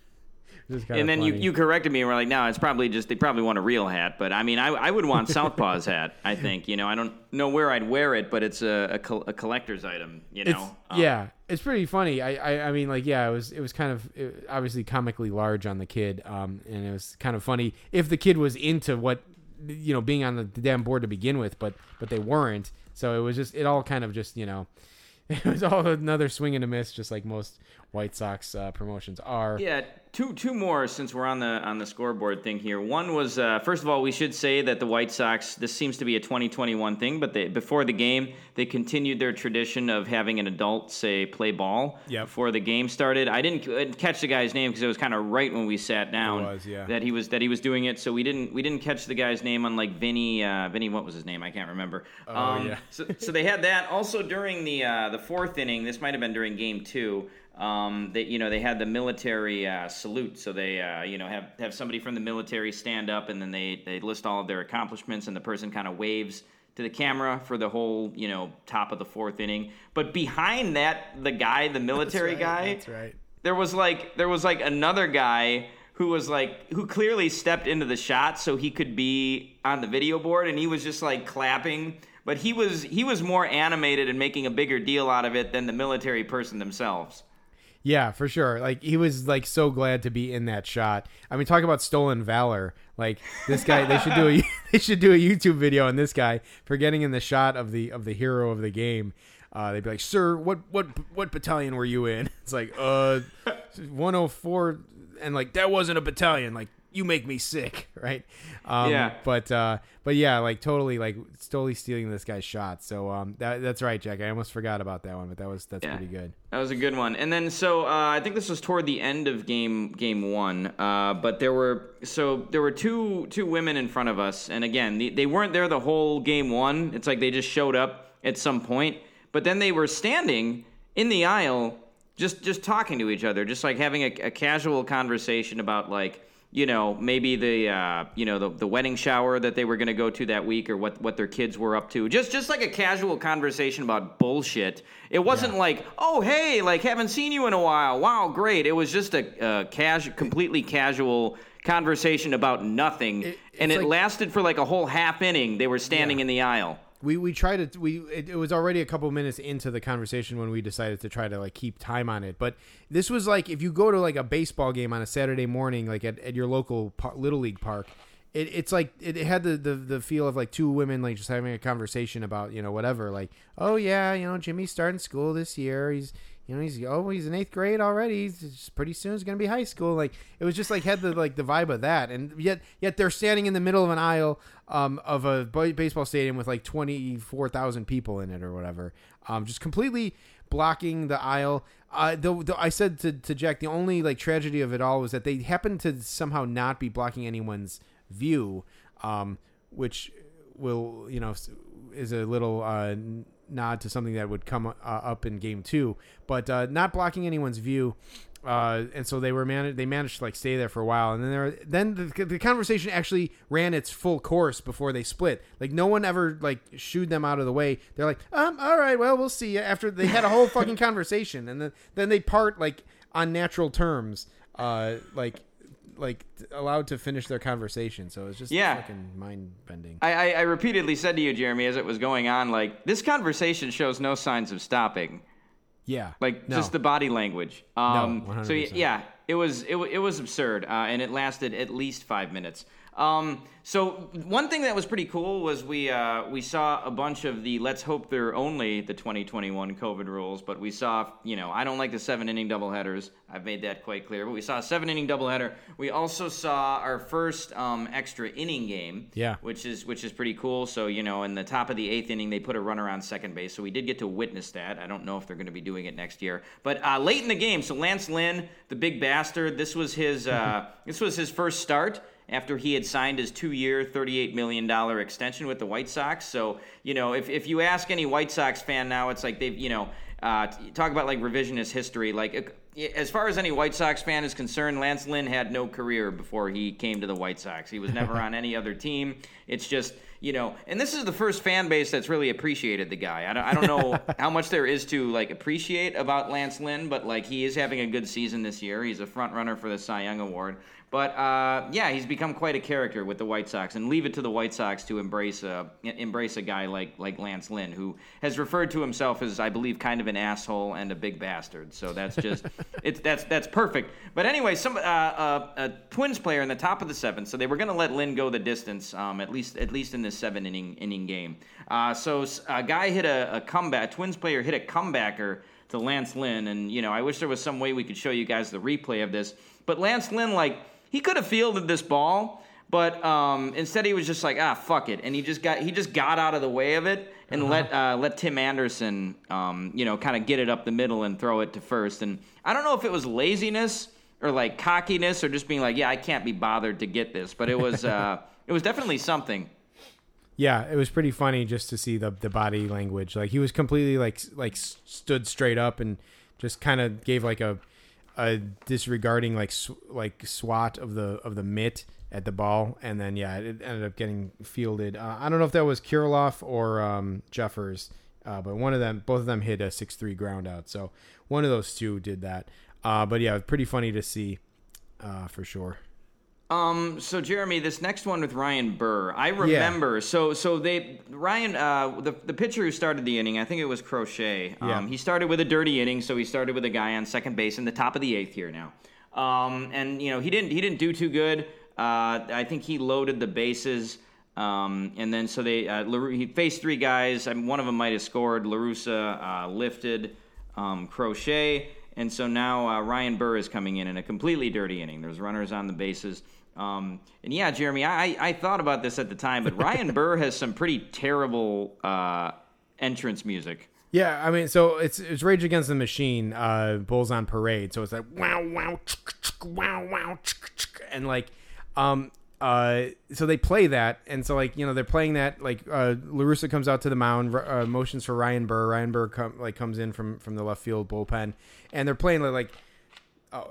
Which is kinda And then you, funny. you corrected me and were like, no, it's probably just, they probably want a real hat. But I mean, I, I would want Southpaw's [laughs] hat, I think. You know, I don't know where I'd wear it, but it's a, a, a collector's item, you know? It's, Um, yeah, it's pretty funny. I, I, I mean, like, yeah, it was, it was kind of it, obviously comically large on the kid, um, and it was kind of funny if the kid was into what, you know, being on the damn board to begin with, but, but they weren't. So it was just, it all kind of just, you know, [laughs] it was all another swing and a miss, just like most White Sox uh, promotions are. Yeah, two two more since we're on the on the scoreboard thing here. One was uh, first of all, we should say that the White Sox. This seems to be a 2021 thing, but they, before the game, they continued their tradition of having an adult say play ball Yep. before the game started. I didn't catch the guy's name because it was kind of right when we sat down. was, yeah. That he was that he was doing it, so we didn't we didn't catch the guy's name. Unlike Vinny, uh, Vinny, what was his name? I can't remember. Oh yeah. so, so they had that also during the uh, the fourth inning. This might have been during game two. Um, that you know they had the military uh, salute, so they uh, you know have have somebody from the military stand up, and then they they list all of their accomplishments, and the person kind of waves to the camera for the whole you know top of the fourth inning. But behind that, the guy, the military guy, That's right. there was like there was like another guy who was like who clearly stepped into the shot so he could be on the video board and he was just like clapping but he was he was more animated and making a bigger deal out of it than the military person themselves Yeah, for sure. Like he was like so glad to be in that shot. I mean, talk about stolen valor. Like this guy, they should do a [laughs] they should do a YouTube video on this guy for getting in the shot of the of the hero of the game. Uh, they'd be like, "Sir, what what what battalion were you in?" [laughs] It's like, "Uh, 104," and like that wasn't a battalion. Like you make me sick, [laughs] right? Um, Yeah. But uh, but yeah, like totally like totally stealing this guy's shot. So um, that that's right, Jack. I almost forgot about that one, but that was that's Yeah. pretty good. That was a good one. And then so uh, I think this was toward the end of game game one. Uh, but there were so there were two two women in front of us, and again they, they weren't there the whole game one. It's like they just showed up at some point, but then they were standing in the aisle, just just talking to each other, just like having a, a casual conversation about like you know maybe the uh, you know the, the wedding shower that they were going to go to that week or what what their kids were up to. Just just like a casual conversation about bullshit. It wasn't like oh hey like haven't seen you in a while. Wow great. It was just a, a casual completely casual conversation about nothing. It- and it like- lasted for like a whole half inning. They were standing Yeah. in the aisle we we tried to we it, it was already a couple minutes into the conversation when we decided to try to like keep time on it. But this was like if you go to like a baseball game on a saturday morning like at, at your local par- little league park it, it's like it, it had the, the the feel of like two women like just having a conversation about you know whatever like oh yeah you know jimmy's starting school this year. He's you know he's oh he's in eighth grade already. He's just pretty soon he's gonna be high school. Like it was just like had the like the vibe of that. And yet yet they're standing in the middle of an aisle um, of a baseball stadium with like 24,000 people in it or whatever. Um, just completely blocking the aisle. Uh, the, the, I said to, to Jack the only like tragedy of it all was that they happened to somehow not be blocking anyone's view um, which will you know is a little uh, nod to something that would come uh, up in game two, but uh, not blocking anyone's view. Uh, and so they were man- they managed to like stay there for a while, and then there then the, the conversation actually ran its full course before they split. Like no one ever like shooed them out of the way. They're like, um, all right, well we'll see. you." After they had a whole fucking conversation, and then then they part like on natural terms, uh, like like allowed to finish their conversation. So it was just Yeah. fucking mind bending. I, I, I repeatedly said to you jeremy as it was going on like this conversation shows no signs of stopping Yeah, like No. just the body language. Um, so 100%. yeah, it was it, it was absurd, uh, and it lasted at least five minutes. Um, so one thing that was pretty cool was we uh, we saw a bunch of the let's hope they're only the 2021 COVID rules, but we saw you know I don't like the seven inning doubleheaders. I've made that quite clear. But we saw a seven inning doubleheader. We also saw our first um, extra inning game. Yeah. which is which is pretty cool. So you know, in the top of the eighth inning, they put a runner on second base, so we did get to witness that. I don't know if they're going to be doing it next year, but uh, late in the game, so Lance Lynn, the big bastard, this was his uh, [laughs] this was his first start after he had signed his two-year, thirty-eight million dollar extension with the White Sox. So you know, if if you ask any White Sox fan now, it's like they've you know uh, talk about like revisionist history, like. uh, as far as any White Sox fan is concerned, Lance Lynn had no career before he came to the White Sox. He was never [laughs] on any other team. It's just, you know, and this is the first fan base that's really appreciated the guy. I don't, I don't know [laughs] how much there is to like appreciate about Lance Lynn, but like he is having a good season this year. He's a front runner for the Cy Young Award. But uh, yeah, he's become quite a character with the White Sox, and leave it to the White Sox to embrace a embrace a guy like like Lance Lynn, who has referred to himself as, I believe, kind of an asshole and a big bastard. So that's just [laughs] it's that's that's perfect. But anyway, some uh, uh, a Twins player in the top of the seventh, so they were going to let Lynn go the distance, um, at least at least in this seven inning inning game. Uh, so a guy hit a, a comeback, Twins player hit a comebacker to Lance Lynn, and you know I wish there was some way we could show you guys the replay of this. But Lance Lynn like he could have fielded this ball, but um, instead he was just like, ah, fuck it, and he just got he just got out of the way of it and uh-huh. let uh, let Tim Anderson, um, you know, kind of get it up the middle and throw it to first. And I don't know if it was laziness or like cockiness or just being like, yeah, I can't be bothered to get this, but it was uh, [laughs] it was definitely something. Yeah, it was pretty funny just to see the the body language. Like he was completely like like stood straight up and just kind of gave like a a disregarding like sw- like swat of the of the mitt at the ball, and then yeah, it ended up getting fielded. Uh, I don't know if that was Kirilloff or um, Jeffers, uh, but one of them, both of them hit a six three ground out. So one of those two did that. Uh, but yeah, pretty funny to see uh, for sure. Um. So Jeremy, this next one with Ryan Burr, I remember. Yeah. So so they Ryan, uh, the the pitcher who started the inning, I think it was Crochet. Um, yeah. He started with a dirty inning, so he started with a guy on second base in the top of the eighth here now. Um. And you know he didn't he didn't do too good. Uh. I think he loaded the bases. Um. And then so they uh, he faced three guys. I mean, one of them might have scored. La Russa uh, lifted. Um. Crochet. And so now uh, Ryan Burr is coming in in a completely dirty inning. There's runners on the bases. Um, and yeah, Jeremy, I, I thought about this at the time, but Ryan [laughs] Burr has some pretty terrible uh, entrance music. Yeah, I mean, so it's it's Rage Against the Machine, uh, Bulls on Parade. So it's like wow, wow, wow, wow, and like, um, uh, so they play that, and so like you know they're playing that. Like uh, La Russa comes out to the mound, uh, motions for Ryan Burr. Ryan Burr come like comes in from from the left field bullpen, and they're playing like. Uh,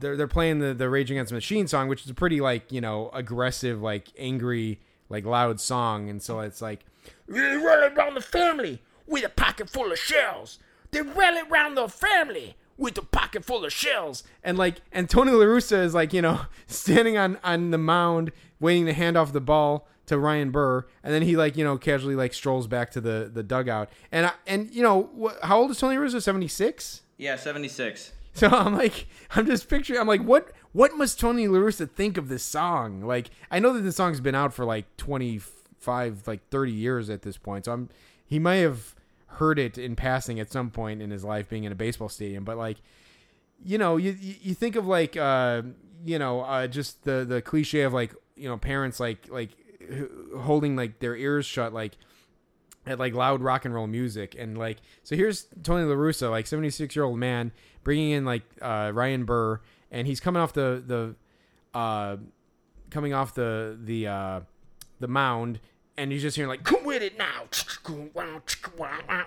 they're they're playing the the Rage Against the Machine song, which is a pretty like you know aggressive, like angry, like loud song, and so it's like they rally around the family with a pocket full of shells. They rally around the family with a pocket full of shells, and like and Tony La Russa is like you know [laughs] standing on on the mound waiting to hand off the ball to Ryan Burr, and then he like you know casually like strolls back to the the dugout, and I, and you know wh- how old is Tony La Russa? Seventy six. Yeah, seventy six. [laughs] So I'm like, I'm just picturing. I'm like, what what must Tony La Russa think of this song? Like, I know that the song's been out for like 25, like 30 years at this point. So I'm he may have heard it in passing at some point in his life, being in a baseball stadium. But like, you know, you you think of like, uh, you know, uh, just the the cliche of like, you know, parents like like holding like their ears shut, like at like loud rock and roll music and like so here's Tony La Russa like 76 year old man bringing in like uh, Ryan Burr and he's coming off the the uh, coming off the the uh, the mound and he's just hearing like come with it now. [laughs]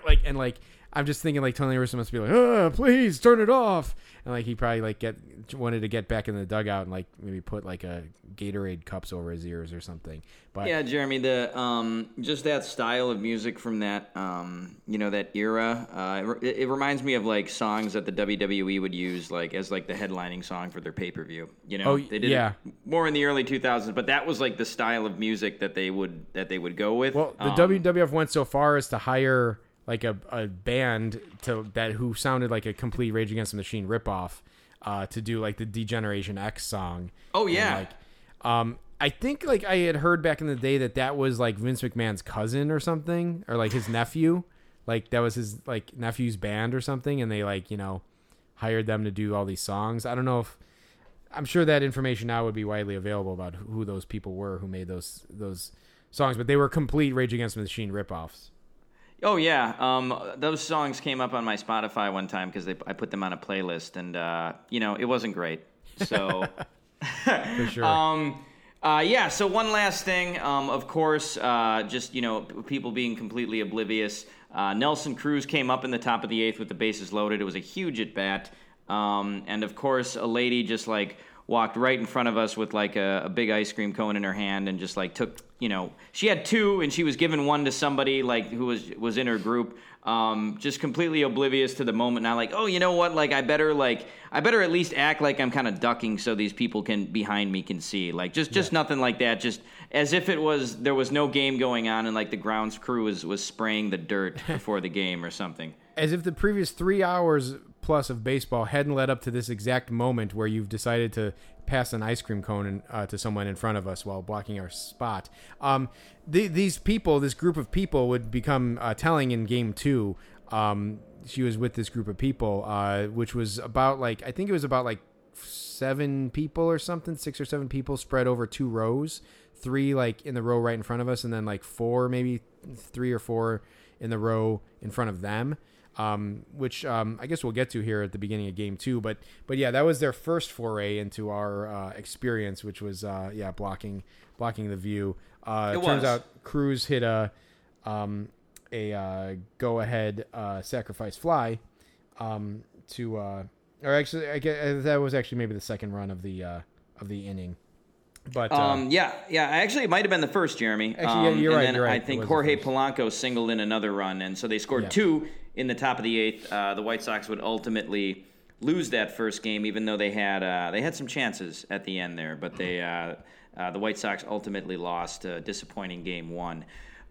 Like and like I'm just thinking like Tony La Russa must be like oh please turn it off and like he probably like get wanted to get back in the dugout and like maybe put like a Gatorade cups over his ears or something. But yeah, Jeremy, the um, just that style of music from that um, you know that era, uh, it, it, reminds me of like songs that the WWE would use like as like the headlining song for their pay per view. You know, oh, they did yeah. more in the early 2000s, but that was like the style of music that they would that they would go with. Well, the um, WWF went so far as to hire like a, a band to that who sounded like a complete Rage Against the Machine ripoff uh, to do like the D-Generation X song. Oh yeah. And, like, um, I think like I had heard back in the day that that was like Vince McMahon's cousin or something, or like his nephew. Like that was his like nephew's band or something, and they like you know hired them to do all these songs. I don't know if I'm sure that information now would be widely available about who those people were who made those those songs, but they were complete Rage Against the Machine ripoffs. Oh yeah, um, those songs came up on my Spotify one time because I put them on a playlist, and uh, you know it wasn't great. So, [laughs] for sure. um, uh, yeah. So one last thing, um, of course, uh, just you know people being completely oblivious. Uh, Nelson Cruz came up in the top of the eighth with the bases loaded. It was a huge at bat. Um, and of course, a lady just like walked right in front of us with like a, a big ice cream cone in her hand and just like took you know she had two and she was giving one to somebody like who was was in her group um, just completely oblivious to the moment. Now like oh you know what? Like i better like i better at least act like i'm kind of ducking so these people can behind me can see. Like just just nothing like that. Just as if it was there was no game going on and like the grounds crew was was spraying the dirt [laughs] before the game or something. As if the previous three hours plus of baseball hadn't led up to this exact moment where you've decided to pass an ice cream cone in, uh, to someone in front of us while blocking our spot. Um, the, these people, this group of people, would become uh, telling in game two. Um, she was with this group of people, uh, which was about like I think it was about like seven people or something, six or seven people spread over two rows, three like in the row right in front of us, and then like four, maybe three or four in the row in front of them. Um, which um, I guess we'll get to here at the beginning of game two, but but yeah, that was their first foray into our uh, experience, which was uh, yeah blocking blocking the view. Uh, It turns was. out Cruz hit a um, a uh, go ahead uh, sacrifice fly um, to uh, or actually I guess that was actually maybe the second run of the uh, of the inning. But uh, Um, yeah, yeah. Actually, it might have been the first, Jeremy. Actually, yeah, Um, you're and right, Then you're right. I think Jorge. Polanco singled in another run, and so they scored Yeah. two in the top of the eighth. Uh, the White Sox would ultimately lose that first game, even though they had uh, they had some chances at the end there, but they uh, uh, the White Sox ultimately lost. A disappointing game one.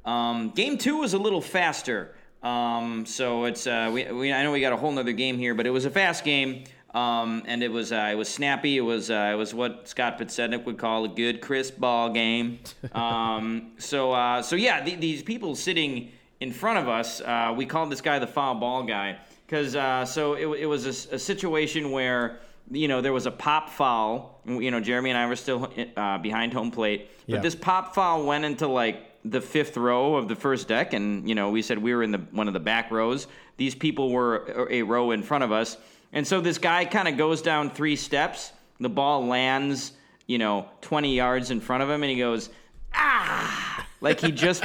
Um, game two was a little faster. Um, so it's uh, we, we I know we got a whole nother game here, but it was a fast game. Um, and it was uh, it was snappy. It was uh, it was what Scott Podsednik would call a good crisp ball game. [laughs] Um, so uh, so yeah, the, these people sitting in front of us, uh, we called this guy the foul ball guy because uh, so it, it was a situation where you know there was a pop foul. You know Jeremy and I were still uh, behind home plate, but Yeah. this pop foul went into like the fifth row of the first deck, and you know we said we were in the one of the back rows. These people were a row in front of us, and so this guy kind of goes down three steps. The ball lands, you know, 20 yards in front of him, and he goes, ah, like he just,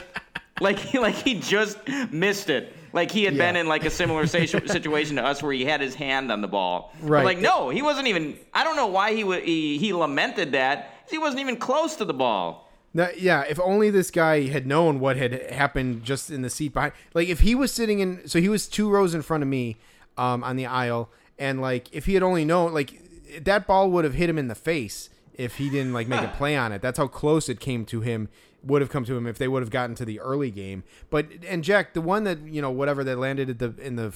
like he, [laughs] like he just missed it. Like he had been in like a similar [laughs] situation to us, where he had his hand on the ball. But, Right. like no, he wasn't even. I don't know why he wa- he, he lamented that. He wasn't even close to the ball. Now, yeah, if only this guy had known what had happened just in the seat behind. Like, if he was sitting in, so he was two rows in front of me um, on the aisle, and like, if he had only known, like, that ball would have hit him in the face if he didn't like make a play on it. That's how close it came to him. Would have come to him if they would have gotten to the early game. But and Jack, the one that you know, whatever that landed at the in the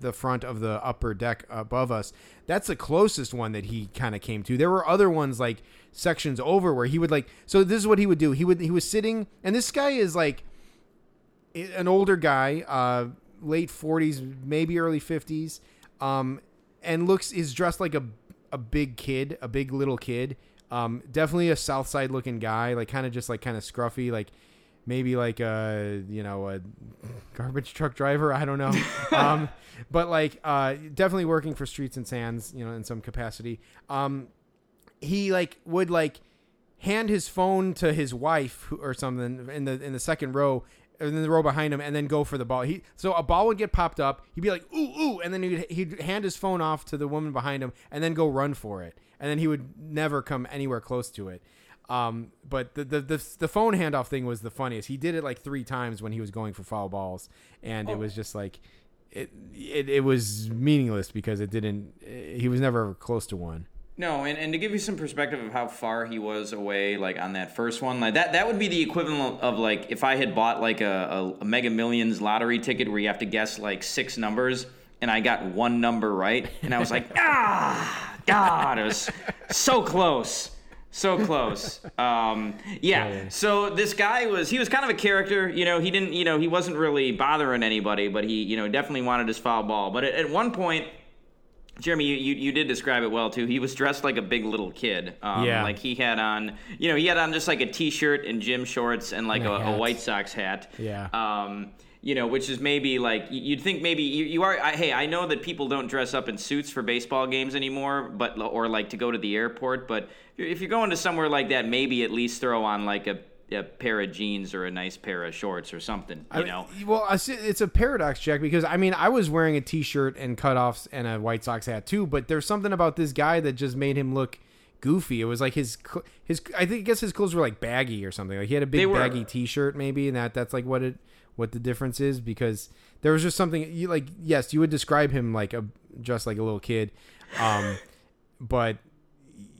the front of the upper deck above us, that's the closest one that he kind of came to. There were other ones like sections over where he would like. So this is what he would do. He would he was sitting, and this guy is like an older guy, uh, late forties, maybe early fifties, um, and looks is dressed like a a big kid, a big little kid. Um, definitely a South Side looking guy, like kind of just like kind of scruffy, like maybe like a you know a garbage truck driver. I don't know, [laughs] um, but like uh, definitely working for Streets and Sands, you know, in some capacity. Um, he like would like hand his phone to his wife or something in the in the second row and then the row behind him and then go for the ball. He so a ball would get popped up. He'd be like ooh ooh and then he'd, he'd hand his phone off to the woman behind him and then go run for it. And then he would never come anywhere close to it. Um, but the, the the the phone handoff thing was the funniest. He did it like three times when he was going for foul balls, and it was just like it it, it was meaningless because it didn't. He was never close to one. No, and, and to give you some perspective of how far he was away, like on that first one, like that that would be the equivalent of like if I had bought like a, a, a Mega Millions lottery ticket where you have to guess like six numbers, and I got one number right, and I was like, [laughs] ah, God, it was so close. So close. Um, yeah. So this guy was he was kind of a character. You know, he didn't. You know, he wasn't really bothering anybody, but he you know definitely wanted his foul ball. But at, at one point, Jeremy, you, you, you did describe it well too. He was dressed like a big little kid. Um, Yeah. Like he had on, you know, he had on just like a t-shirt and gym shorts and like And a, a a. White Sox hat. Yeah. Um, you know, which is maybe like you'd think maybe you, you are. I, hey, I know that people don't dress up in suits for baseball games anymore, but or like to go to the airport. But if you're going to somewhere like that, maybe at least throw on like a a pair of jeans or a nice pair of shorts or something. You I- know. well, it's a paradox, Jack, because I mean, I was wearing a T-shirt and cutoffs and a White Sox hat too, but there's something about this guy that just made him look goofy. It was like his his I think I guess his clothes were like baggy or something. Like he had a big baggy T-shirt maybe, and that that's like what it what the difference is because there was just something you like. Yes, you would describe him like a just like a little kid, um, [laughs] but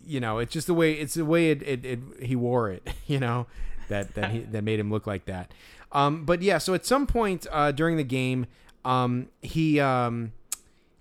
you know, it's just the way it's the way it, it, it he wore it, [laughs] you know, that that he, [laughs] that made him look like that. Um, but yeah, so at some point uh, during the game, um, he um,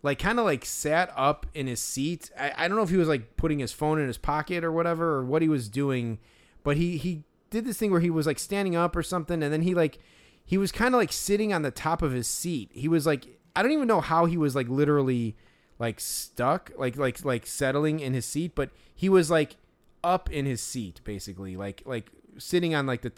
like kind of like sat up in his seat. I, I don't know if he was like putting his phone in his pocket or whatever or what he was doing, but he he did this thing where he was like standing up or something, and then he like he was kind of like sitting on the top of his seat. He was like I don't even know how he was like literally like stuck, like like like settling in his seat, but he was like up in his seat basically, like like sitting on like the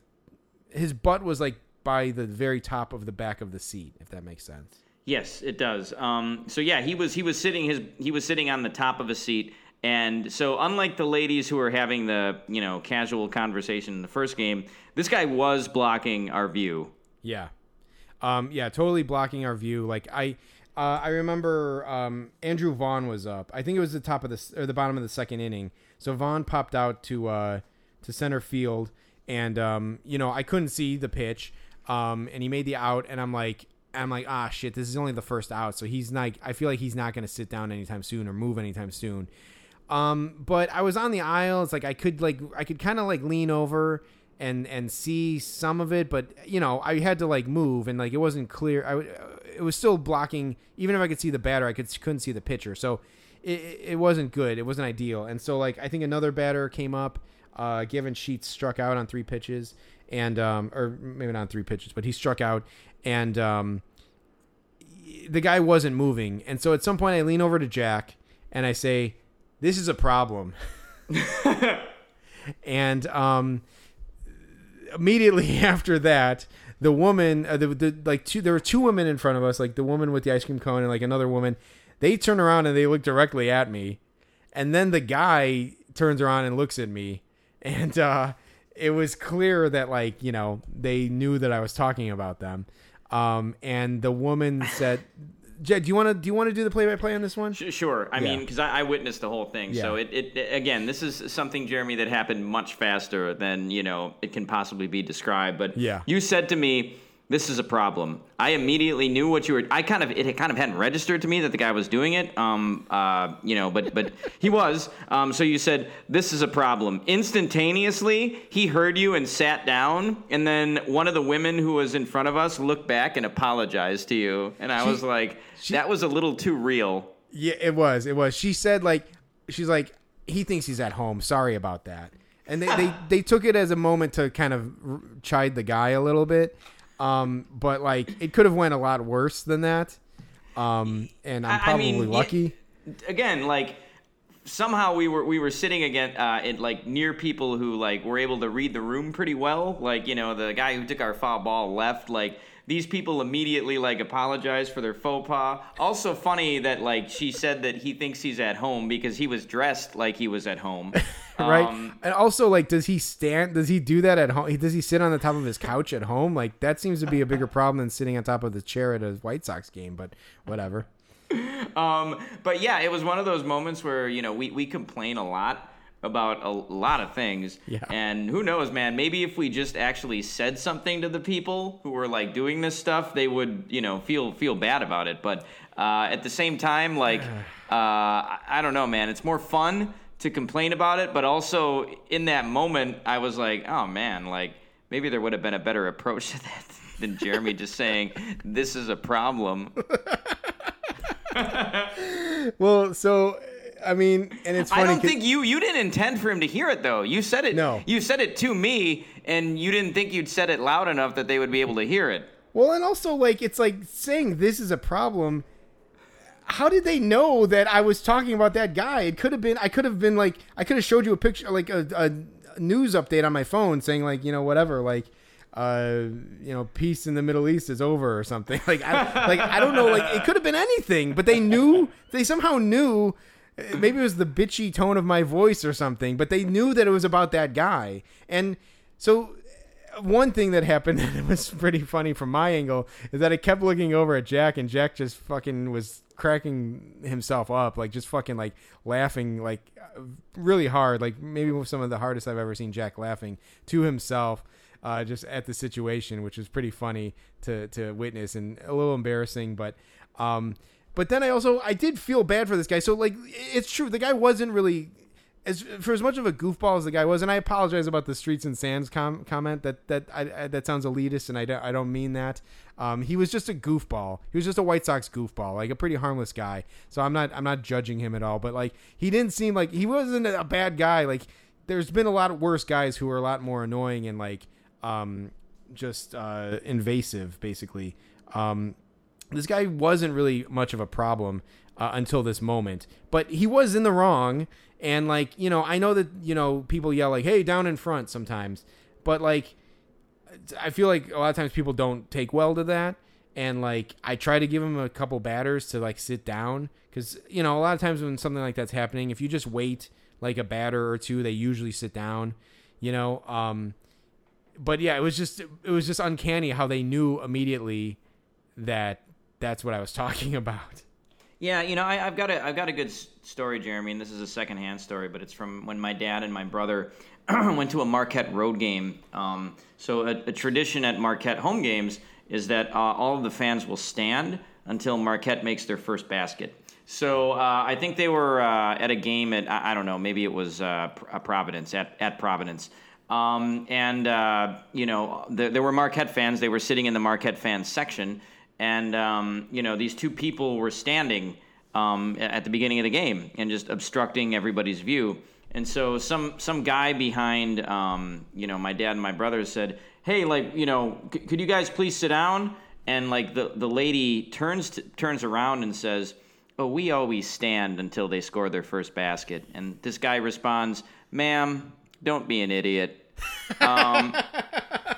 his butt was like by the very top of the back of the seat, if that makes sense. Yes, it does. Um, so yeah, he was he was sitting his he was sitting on the top of a seat, and so unlike the ladies who were having the you know casual conversation in the first game, this guy was blocking our view. Yeah. Um, yeah, totally blocking our view. Like I, uh, I remember um, Andrew Vaughn was up. I think it was the top of the or the bottom of the second inning. So Vaughn popped out to uh, to center field, and um, you know I couldn't see the pitch. Um, and he made the out, and I'm like, I'm like, ah, shit, this is only the first out, so he's like, I feel like he's not to sit down anytime soon or move anytime soon. Um, but I was on the aisle. It's like I could like I could kind of like lean over and and see some of it, but you know I had to like move and like it wasn't clear. I w- it was still blocking. Even if I could see the batter, I could couldn't see the pitcher. So it, it wasn't good. It wasn't ideal. And so like I think another batter came up. Uh, Gavin Sheets struck out on three pitches, and um, or maybe not on three pitches, but he struck out, and um, the guy wasn't moving. And so at some point, I lean over to Jack and I say, "This is a problem." [laughs] and um, immediately [laughs] after that, the woman, uh, the, the like two, there were two women in front of us, like the woman with the ice cream cone and like another woman. They turn around and they look directly at me, and then the guy turns around and looks at me, and uh, it was clear that like you know they knew that I was talking about them. Um, and the woman said, "Jed, do you want to do you want to do the play by play on this one?" Sure. I Yeah. mean, because I, I witnessed the whole thing. So it, it again, this is something, Jeremy, that happened much faster than you know it can possibly be described. But Yeah. you said to me, "This is a problem." I immediately knew what you were. I kind of it kind of hadn't registered to me that the guy was doing it. Um. Uh. You know, but but [laughs] he was. Um. So you said this is a problem. Instantaneously, he heard you and sat down, and then one of the women who was in front of us looked back and apologized to you, and I She- was like, that was a little too real. Yeah, it was. It was. She said like she's like he thinks he's at home. Sorry about that. And they they, they took it as a moment to kind of r- chide the guy a little bit. Um, but like it could have went a lot worse than that. Um, and I'm I- I probably mean, lucky. again like somehow we were we were sitting again uh in like near people who like were able to read the room pretty well like you know the guy who took our foul ball left like these people immediately like apologize for their faux pas also funny that like she said that he thinks he's at home because he was dressed like he was at home [laughs] right? Um, and also, like, does he stand? Does he do that at home? Does he sit on the top of his couch at home? Like, that seems to be a bigger problem than sitting on top of the chair at a White Sox game. But whatever. [laughs] Um, but yeah, it was one of those moments where you know we we complain a lot about a lot of things. Yeah. And who knows, man? Maybe if we just actually said something to the people who were like doing this stuff, they would you know feel feel bad about it. But uh, at the same time, like [sighs] uh, I I don't know, man. It's more fun to complain about it, but also in that moment, I was like, oh man, like maybe there would have been a better approach [laughs] to that than Jeremy just saying this is a problem. [laughs] Well, so I mean, and it's funny. I don't think you you didn't intend for him to hear it though. You said it. No. You said it to me, and you didn't think you'd said it loud enough that they would be able to hear it. Well, and also like it's like saying this is a problem. How did they know that I was talking about that guy? It could have been I could have been like I could have showed you a picture like a, a news update on my phone saying like, you know, whatever, like uh, you know, peace in the Middle East is over or something. [laughs] Like I like I don't know, like it could have been anything, but they knew they somehow knew maybe it was the bitchy tone of my voice or something, but they knew that it was about that guy. And so one thing that happened [laughs] that was pretty funny from my angle is that I kept looking over at Jack, and Jack just fucking was cracking himself up, like just fucking like laughing like really hard, like maybe some of the hardest I've ever seen Jack laughing to himself. Uh, just at the situation, which was pretty funny to to witness and a little embarrassing, but um, but then I also I did feel bad for this guy. So like it's true, the guy wasn't really as for as much of a goofball as the guy was, and I apologize about the streets and sands com- comment. That that I, I, that sounds elitist, and I don't, I don't mean that. Um, he was just a goofball. He was just a White Sox goofball, like a pretty harmless guy. So I'm not I'm not judging him at all. But like he didn't seem like he wasn't a bad guy. Like there's been a lot of worse guys who are a lot more annoying and like um, just uh, invasive, basically. Um, this guy wasn't really much of a problem uh, until this moment, but he was in the wrong. And like you know, I know that you know people yell like "Hey, down in front" sometimes, but like I feel like a lot of times people don't take well to that. And like I try to give him a couple batters to like sit down because you know a lot of times when something like that's happening, if you just wait like a batter or two, they usually sit down. You know, um, but yeah, it was just it was just uncanny how they knew immediately that that's what I was [laughs] talking about. Yeah, you know, I, have got a I've got a good story, Jeremy, and this is a secondhand story, but it's from when my dad and my brother [clears throat] went to a Marquette road game. Um, so a, a, tradition at Marquette home games is that uh, all of the fans will stand until Marquette makes their first basket. So uh, I think they were uh, at a game at I, I don't know, maybe it was uh, Providence at at Providence. Um, and uh, you know, the, there were Marquette fans. They were sitting in the Marquette fans section, and um, you know, these two people were standing um, at the beginning of the game and just obstructing everybody's view. And so some some guy behind, um, you know, my dad and my brother said, "Hey, like, you know, c- could you guys please sit down?" And like the the lady turns to, turns around and says, "Oh, we always stand until they score their first basket." And this guy responds, "Ma'am, don't be an idiot." Um, [laughs]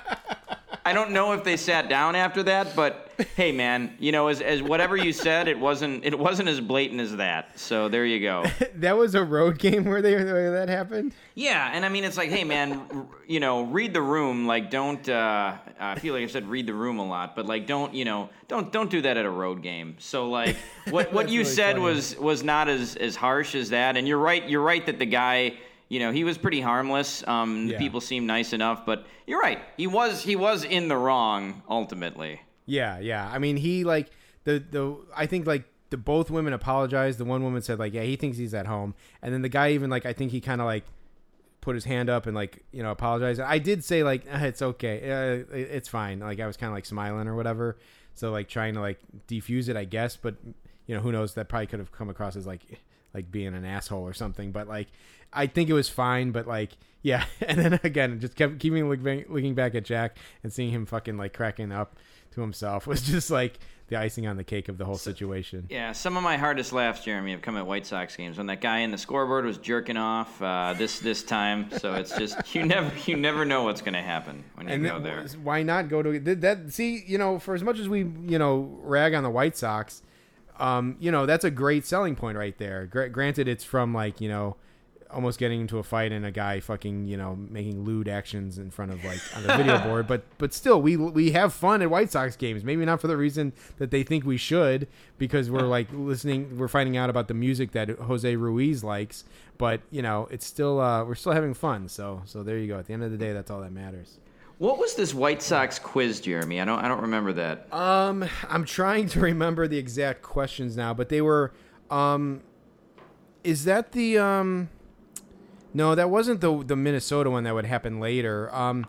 I don't know if they sat down after that, but hey, man, you know, as, as whatever you said, it wasn't it wasn't as blatant as that. So there you go. [laughs] that was a road game where they where that happened. Yeah, and I mean, it's like, hey, man, r- you know, read the room. Like, don't. Uh, I feel like I've said read the room a lot, but like, don't you know, don't don't do that at a road game. So like, what [laughs] what you really said funny. was was not as as harsh as that. And you're right. You're right that the guy. You know, he was pretty harmless. Um, the Yeah. people seemed nice enough, but you're right. He was he was in the wrong ultimately. Yeah, yeah. I mean, he like the the I think like the both women apologized. The one woman said like, yeah, he thinks he's at home, and then the guy even like I think he kind of like put his hand up and like you know apologized. I did say like "Ah, [laughs] it's okay, uh, it's fine. Like I was kind of like smiling or whatever. So like trying to like defuse it, I guess. But you know who knows? That probably could have come across as like like being an asshole or something. But like I think it was fine. But like yeah, [laughs] and then again, just kept keeping looking looking back at Jack and seeing him fucking like cracking up to himself [laughs] was just like the icing on the cake of the whole situation. Yeah, some of my hardest laughs, Jeremy, have come at White Sox games when that guy in the scoreboard was jerking off uh, this this time. So it's just [laughs] you never you never know what's going to happen when you and go there. why not go to that, that? See, you know, for as much as we you know rag on the White Sox, um, you know that's a great selling point right there. Gra- granted, it's from like you know almost getting into a fight and a guy fucking you know making lewd actions in front of like on the video [laughs] board, but but still we we have fun at White Sox games. Maybe not for the reason that they think we should, because we're like listening, we're finding out about the music that Jose Ruiz likes. But you know, it's still uh, we're still having fun. So so there you go. At the end of the day, that's all that matters. What was this White Sox quiz, Jeremy? I don't I don't remember that. Um, I'm trying to remember the exact questions now, but they were, um, is that the um, no, that wasn't the the Minnesota one that would happen later. Um,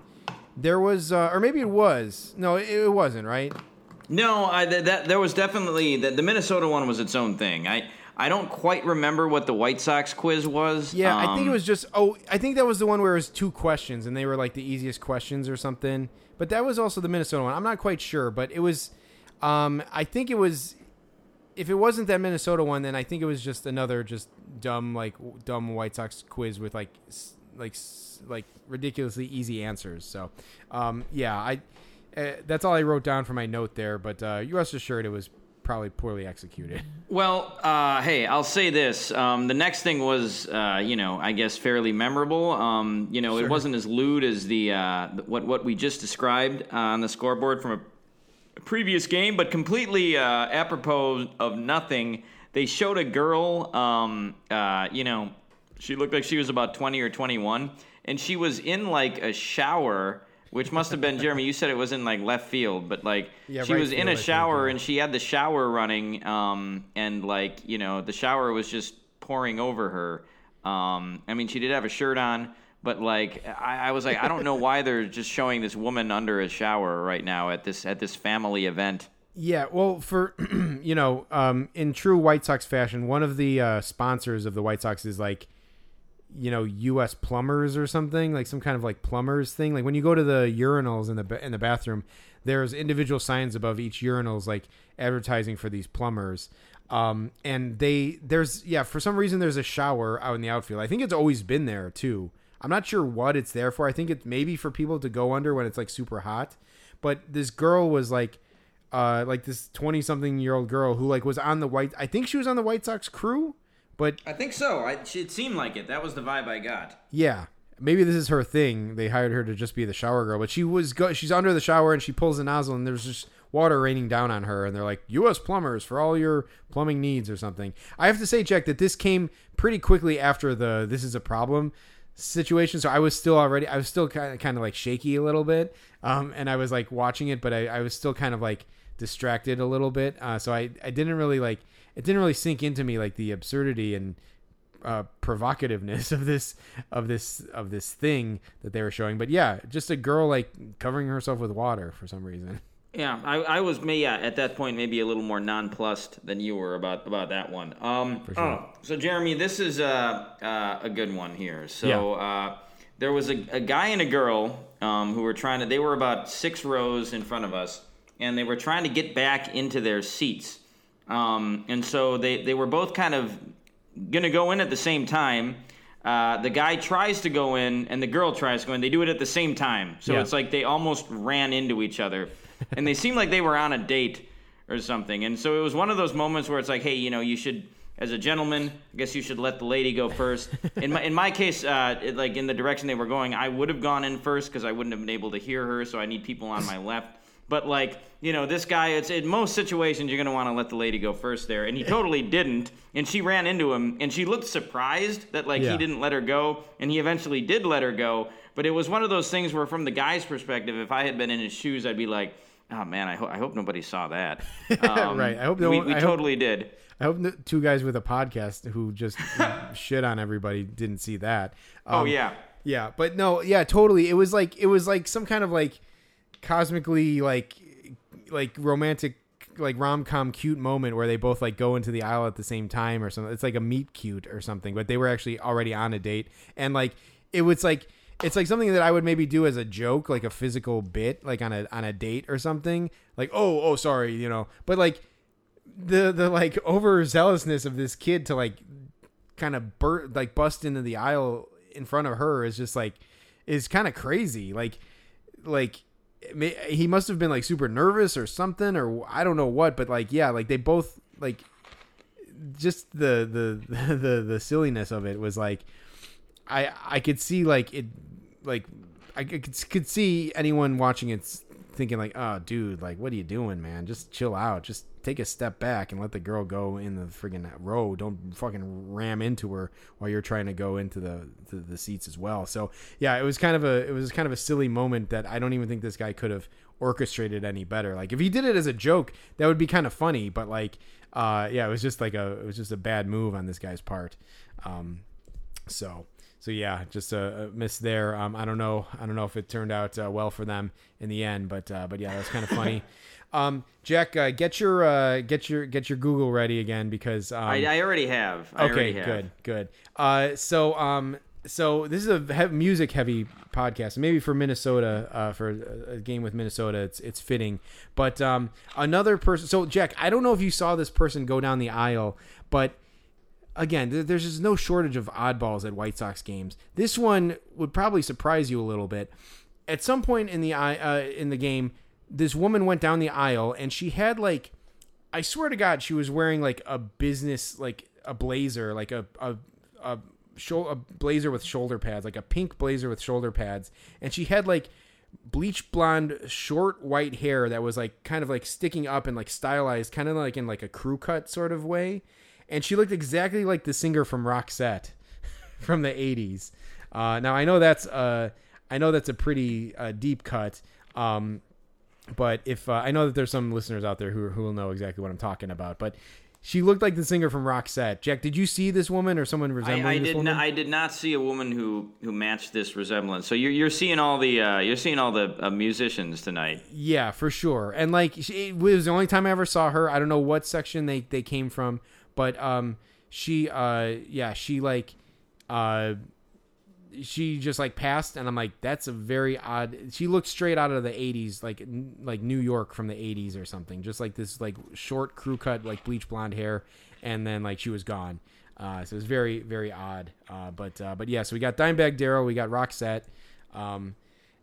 there was, uh, or maybe it was. No, it, it wasn't. Right? No, I, that, that there was definitely the, the Minnesota one was its own thing. I I don't quite remember what the White Sox quiz was. Yeah, I think it Um, was just. Oh, I think that was the one where it was two questions, and they were like the easiest questions or something. But that was also the Minnesota one. I'm not quite sure, but it was. Um, I think it was. If it wasn't that Minnesota one, then I think it was just another just dumb like dumb White Sox quiz with like like like ridiculously easy answers. So, um, yeah, I. Uh, that's all I wrote down for my note there, but uh, you rest assured it was probably poorly executed. Well, uh, hey, I'll say this. Um, the next thing was, uh, you know, I guess fairly memorable. Um, you know, it wasn't as lewd as the uh, what what we just described uh, on the scoreboard from a previous game, but completely uh, apropos of nothing. They showed a girl, um, uh, you know, she looked like she was about 20 or 21, and she was in like a shower, which must have been, [laughs] Jeremy, you said it was in like left field, but like Yeah, she right was in field, I a shower and she had the shower running, um, and like, you know, the shower was just pouring over her. Um, I mean, she did have a shirt on. But like I, I was like, I don't know why they're just showing this woman under a shower right now at this at this family event. Yeah, well, for [clears throat] you know, um, in true White Sox fashion, one of the uh, sponsors of the White Sox is like, you know, U.S. Plumbers or something, like some kind of like plumbers thing. Like when you go to the urinals in the in the bathroom, there's individual signs above each urinals, like advertising for these plumbers. Um, and they there's yeah, for some reason there's a shower out in the outfield. I think it's always been there too. I'm not sure what it's there for. I think it's maybe for people to go under when it's like super hot. But this girl was like uh, like this 20 something year old girl who like was on the white I think she was on the White Sox crew, but I think so. I, it seemed like it. That was the vibe I got. yeah, maybe this is her thing. They hired her to just be the shower girl, but she was go- she's under the shower and she pulls the nozzle and there's just water raining down on her and they're like US plumbers for all your plumbing needs or something. I have to say Jack that this came pretty quickly after the this is a problem situation. So i was still already i was still kind of kind of like shaky a little bit um and i was like watching it but i, I was still kind of like distracted a little bit uh so i i didn't really like it didn't really sink into me like the absurdity and uh provocativeness [laughs] of this of this of this thing that they were showing. But yeah just a girl like covering herself with water for some reason Yeah, I, I was may yeah, at that point maybe a little more nonplussed than you were about about that one. Um, sure. oh, so Jeremy, this is uh, uh, a good one here. So uh, there was a, a guy and a girl um, who were trying to. They were about six rows in front of us, and they were trying to get back into their seats. Um, and so they they were both kind of gonna go in at the same time. Uh, the guy tries to go in, and the girl tries to go in. They do it at the same time, so Yeah. it's like they almost ran into each other, and they seemed like they were on a date or something. And so it was one of those moments where it's like, hey, you know, you should, as a gentleman, I guess you should let the lady go first. In my in my case, uh, it, like in the direction they were going, I would have gone in first because I wouldn't have been able to hear her. So I need people on my left. But like, you know, this guy, it's in most situations you're gonna want to let the lady go first there, and he totally didn't. And she ran into him, and she looked surprised that like Yeah. he didn't let her go, and he eventually did let her go. But it was one of those things where, from the guy's perspective, if I had been in his shoes, I'd be like, "Oh man, I, ho- I hope nobody saw that." Um, [laughs] Right, I hope no we, we I hope- totally did. I hope the two guys with a podcast who just [laughs] shit on everybody didn't see that. Oh Um, yeah. yeah, but no, yeah, totally. It was like it was like some kind of like cosmically like like romantic like rom com cute moment where they both like go into the aisle at the same time or something. It's like a meet cute or something, but they were actually already on a date and like it was like it's like something that I would maybe do as a joke, like a physical bit, like on a on a date or something. Like, oh, oh, sorry, you know. But like the the like overzealousness of this kid to like kind of bur- like bust into the aisle in front of her is just like is kind of crazy. Like like may- he must have been like super nervous or something or I don't know what, but like yeah, like they both like just the the [laughs] the the silliness of it was like I I could see like it like I could, could see anyone watching it thinking like oh dude like what are you doing man? Just chill out. Just take a step back and let the girl go in the friggin' row. Don't fucking ram into her while you're trying to go into the, the the seats as well. So yeah it was kind of a it was kind of a silly moment that I don't even think this guy could have orchestrated any better. Like if he did it as a joke that would be kind of funny but like uh yeah it was just like a it was just a bad move on this guy's part. Um so so yeah, just a, a miss there. Um, I don't know. I don't know if it turned out uh, well for them in the end, but uh, but yeah, that's kind of [laughs] funny. um, Jack, uh, get your uh, get your get your Google ready again because um, I, I already have. I okay, already have. good, good. Uh, so um, so this is a music heavy podcast. Maybe for Minnesota, uh, for a, a game with Minnesota, it's it's fitting. But um, another person. So Jack, I don't know if you saw this person go down the aisle, but again, there's just no shortage of oddballs at White Sox games. This one would probably surprise you a little bit. At some point in the uh, in the game, this woman went down the aisle and she had like I swear to God, she was wearing like a business, like a blazer, like a a a, shou- a blazer with shoulder pads, like a pink blazer with shoulder pads, and she had like bleach blonde short white hair that was like kind of like sticking up and like stylized kind of like in like a crew cut sort of way and she looked exactly like the singer from Roxette [laughs] from the 80s uh, now I know that's uh, I know that's a pretty uh, deep cut um, but if uh, I know that there's some listeners out there who who will know exactly what I'm talking about but she looked like the singer from Roxette Jack did you see this woman or someone resembling I, I this did woman not. I did not see a woman who who matched this resemblance. So you're you're seeing all the uh, you're seeing all the uh, musicians tonight. Yeah, for sure. And like she, it was the only time I ever saw her. I don't know what section they they came from, but um she uh yeah, she like uh she just like passed and I'm like that's a very odd she looked straight out of the 80s like n- like New York from the 80s or something. Just like this like short crew cut like bleach blonde hair and then like she was gone. Uh, so it was very very odd. Uh, but uh, but yeah, so we got Dimebag Darrell, we got Roxette um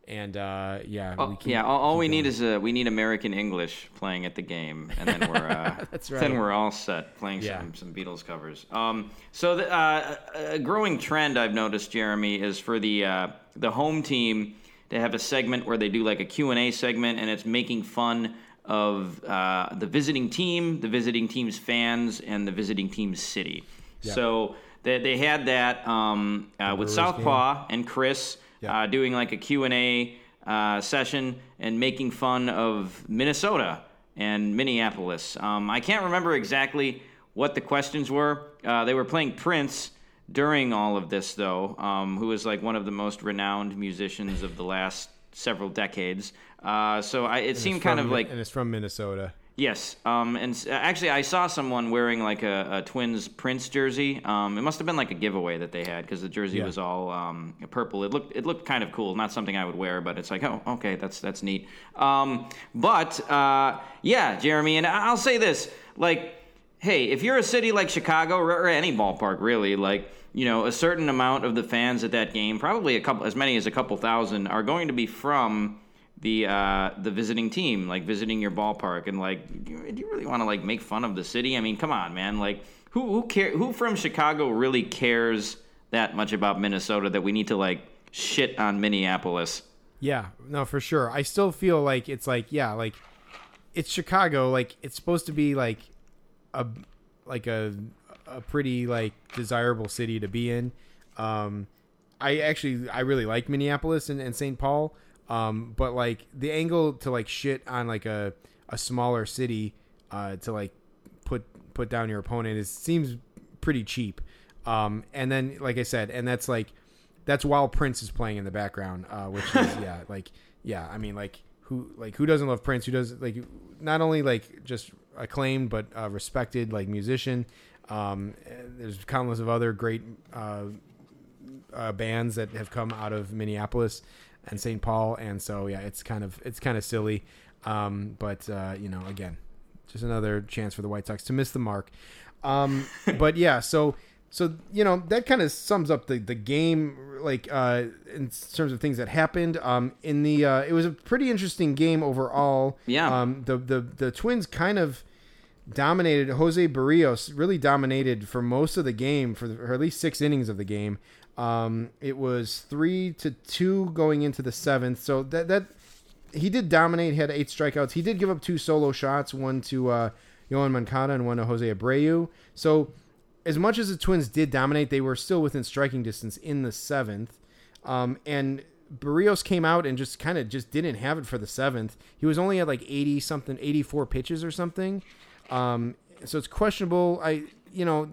and uh yeah, Oh, we keep- yeah, all, all we going. need is a we need American English playing at the game, and then we're uh, [laughs] That's then we're all set playing Yeah. some some Beatles covers. Um, so the, uh, a growing trend I've noticed, Jeremy, is for the uh, the home team to have a segment where they do like a Q and A segment, and it's making fun of uh, the visiting team, the visiting team's fans, and the visiting team's city. So they, they had that um, uh, with Southpaw and Chris Yeah. uh, doing like a Q&A uh, session and making fun of Minnesota and Minneapolis. Um, I can't remember exactly what the questions were. Uh, they were playing Prince during all of this, though, um, who is like one of the most renowned musicians of the last several decades. Uh, so I, it It's seemed kind from- of like and it's from Minnesota. Yes, um, and s- actually, I saw someone wearing like a, a Twins Prince jersey. Um, it must have been like a giveaway that they had because the jersey Yeah. was all um, purple. It looked it looked kind of cool. Not something I would wear, but it's like, oh, okay, that's that's neat. Um, but uh, yeah, Jeremy, and I- I'll say this: like, hey, if you're a city like Chicago or, or any ballpark, really, like. You know, a certain amount of the fans at that game, probably a couple, as many as a couple thousand, are going to be from the uh, the visiting team, like visiting your ballpark, and like, do you, do you really want to like make fun of the city? I mean, come on, man. Like, who who care? Who from Chicago really cares that much about Minnesota that we need to like shit on Minneapolis? Yeah, no, for sure. I still feel like it's like yeah, like it's Chicago. Like it's supposed to be like a like a a pretty like desirable city to be in. Um, I actually I really like Minneapolis and, and St. Paul. Um, but like the angle to like shit on like a a smaller city uh, to like put put down your opponent is seems pretty cheap. Um, and then like I said, and that's like that's while Prince is playing in the background, uh, which is [laughs] yeah, like yeah, I mean like who like who doesn't love Prince? Who does like not only like just acclaimed but uh, respected like musician. Um, there's countless of other great uh, uh, bands that have come out of Minneapolis and St. Paul, and so yeah, it's kind of it's kind of silly, um, but uh, you know, again, just another chance for the White Sox to miss the mark. Um, [laughs] but yeah, so so you know that kind of sums up the the game, like uh, in terms of things that happened. Um, in the uh, it was a pretty interesting game overall. Yeah. Um, the the the Twins kind of dominated. Jose Berrios really dominated for most of the game, for, the, for at least six innings of the game. Um, it was three to two going into the seventh. So that that he did dominate. Had eight strikeouts. He did give up two solo shots, one to uh, Yoan Moncada and one to Jose Abreu. So as much as the Twins did dominate, they were still within striking distance in the seventh. Um, and Berrios came out and just kind of just didn't have it for the seventh. He was only at like eighty something, eighty four pitches or something. Um, so it's questionable. I you know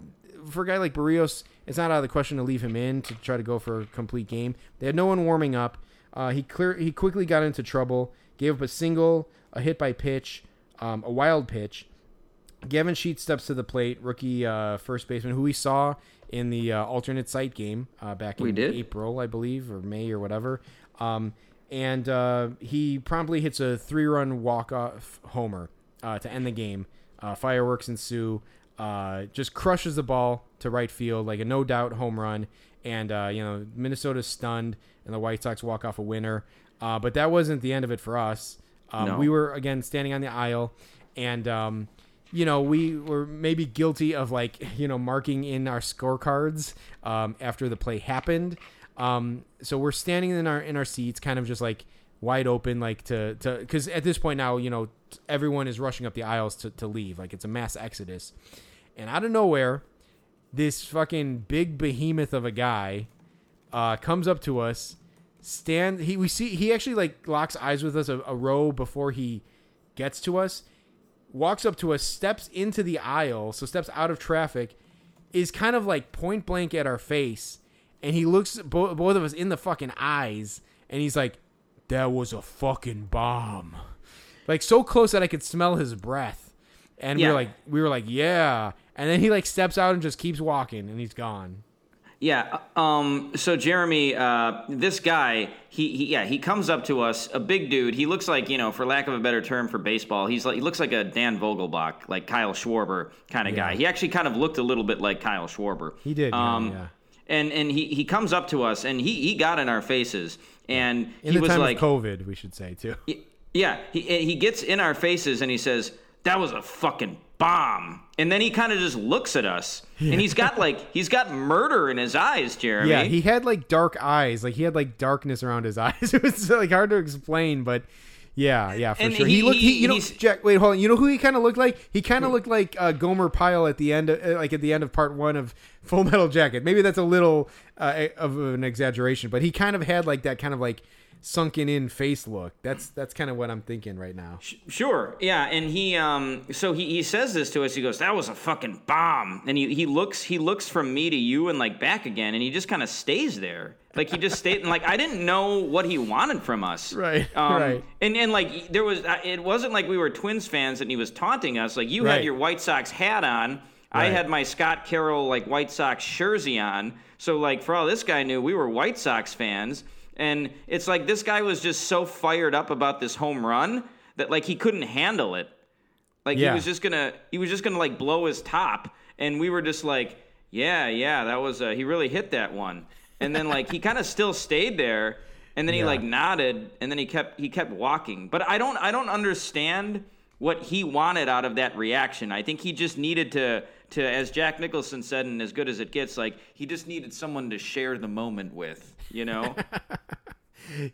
for a guy like Berrios, it's not out of the question to leave him in to try to go for a complete game. They had no one warming up. Uh, he clear he quickly got into trouble. Gave up a single, a hit by pitch, um, a wild pitch. Gavin Sheets steps to the plate, rookie uh, first baseman, who we saw in the uh, alternate site game uh, back in? April, I believe, or May or whatever. Um, and uh, he promptly hits a three-run walk-off homer uh, to end the game. Uh, fireworks ensue. Uh, just crushes the ball to right field like a no doubt home run. And uh, you know Minnesota's stunned, and the White Sox walk off a winner. Uh, but that wasn't the end of it for us. Um, No. We were again standing on the aisle, and um, you know, we were maybe guilty of like, [laughs] you know, marking in our scorecards um, after the play happened. Um, so we're standing in our in our seats, kind of just like wide open, like to to because at this point now, you know, everyone is rushing up the aisles to to leave, like it's a mass exodus, and out of nowhere, this fucking big behemoth of a guy uh, comes up to us. Stand. He we see he actually like locks eyes with us a, a row before he gets to us. Walks up to us, steps into the aisle, so steps out of traffic, is kind of like point blank at our face, and he looks bo- both of us in the fucking eyes, and he's like, "That was a fucking bomb," like so close that I could smell his breath, and we Yeah. were like, we were like, "Yeah," and then he like steps out and just keeps walking, and he's gone. Yeah. Um. So Jeremy, uh, this guy, he, he, yeah, he comes up to us, a big dude. He looks like, you know, for lack of a better term for baseball, he's like, he looks like a Dan Vogelbach, like Kyle Schwarber kind of Yeah. guy. He actually kind of looked a little bit like Kyle Schwarber. He did, yeah, Um. yeah. And and he he comes up to us and he he got in our faces and In he the was time like, of COVID, we should say too. yeah, he he gets in our faces and he says, "That was a fucking bomb." And then he kind of just looks at us, and he's got like he's got murder in his eyes, Jeremy. Yeah, he had like dark eyes. Like he had like darkness around his [laughs] eyes. It was like hard to explain, but yeah, yeah, for And sure. He, he- looked. He, you know, Jack. Wait, hold on. You know who he kind of looked like? He kind of looked like uh, Gomer Pyle at the end, of, uh, like at the end of part one of [laughs] Full Metal Jacket. Maybe that's a little uh, of an exaggeration, but he kind of had like that kind of like sunken in face look. That's that's kind of what I'm thinking right now. Sure. Yeah, and he um so he, he says this to us. He goes, "That was a fucking bomb." And he, he looks he looks from me to you and like back again, and he just kind of stays there. Like he just stayed and like I didn't know what he wanted from us. Right, [laughs] Um, right. And and like there was it wasn't like we were Twins fans and he was taunting us. Like you Right. had your White Sox hat on. I had my Scott Carroll like White Sox jersey on. So like for all this guy knew, we were White Sox fans. And it's like this guy was just so fired up about this home run that like he couldn't handle it. Like Yeah. he was just gonna he was just gonna like blow his top, and we were just like, yeah, yeah, that was uh, he really hit that one. And then like he kind of still stayed there, and then he Yeah. like nodded, and then he kept he kept walking. But I don't I don't understand what he wanted out of that reaction. I think he just needed to to as Jack Nicholson said, and as good as it gets, like he just needed someone to share the moment with, you know. [laughs]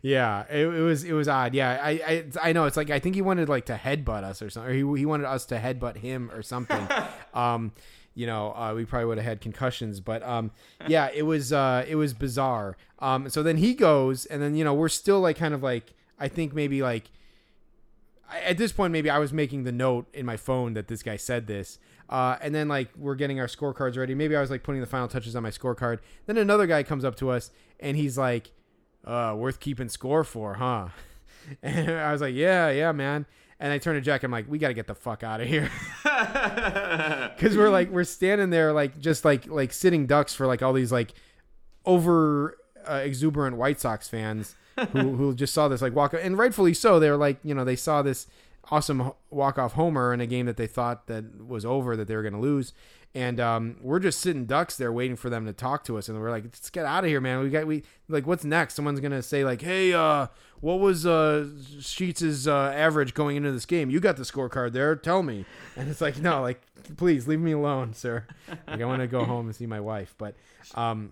Yeah, it, it was it was odd. Yeah, I, I I know it's like I think he wanted like to headbutt us or something. Or he he wanted us to headbutt him or something. [laughs] um, you know, uh, we probably would have had concussions, but um, yeah, it was uh, it was bizarre. Um, so then he goes, and then you know we're still like kind of like I think maybe like at this point maybe I was making the note in my phone that this guy said this. Uh, and then like we're getting our scorecards ready. Maybe I was like putting the final touches on my scorecard. Then another guy comes up to us and he's like, uh, worth keeping score for, huh? [laughs] And I was like, yeah, yeah, man. And I turned to Jack. I'm like, we got to get the fuck out of here. [laughs] Cause we're like, we're standing there, like, just like, like sitting ducks for like all these like over uh, exuberant White Sox fans who, who just saw this like walk and rightfully so. They're like, you know, they saw this awesome walk off homer in a game that they thought that was over that they were going to lose. And um, we're just sitting ducks there waiting for them to talk to us. And we're like, let's get out of here, man. We got, we like, what's next? Someone's going to say like, Hey, uh, what was, uh, Sheets's, uh, average going into this game? You got the scorecard there. Tell me. And it's like, no, like, please leave me alone, sir. Like, I want to go home and see my wife. But, um,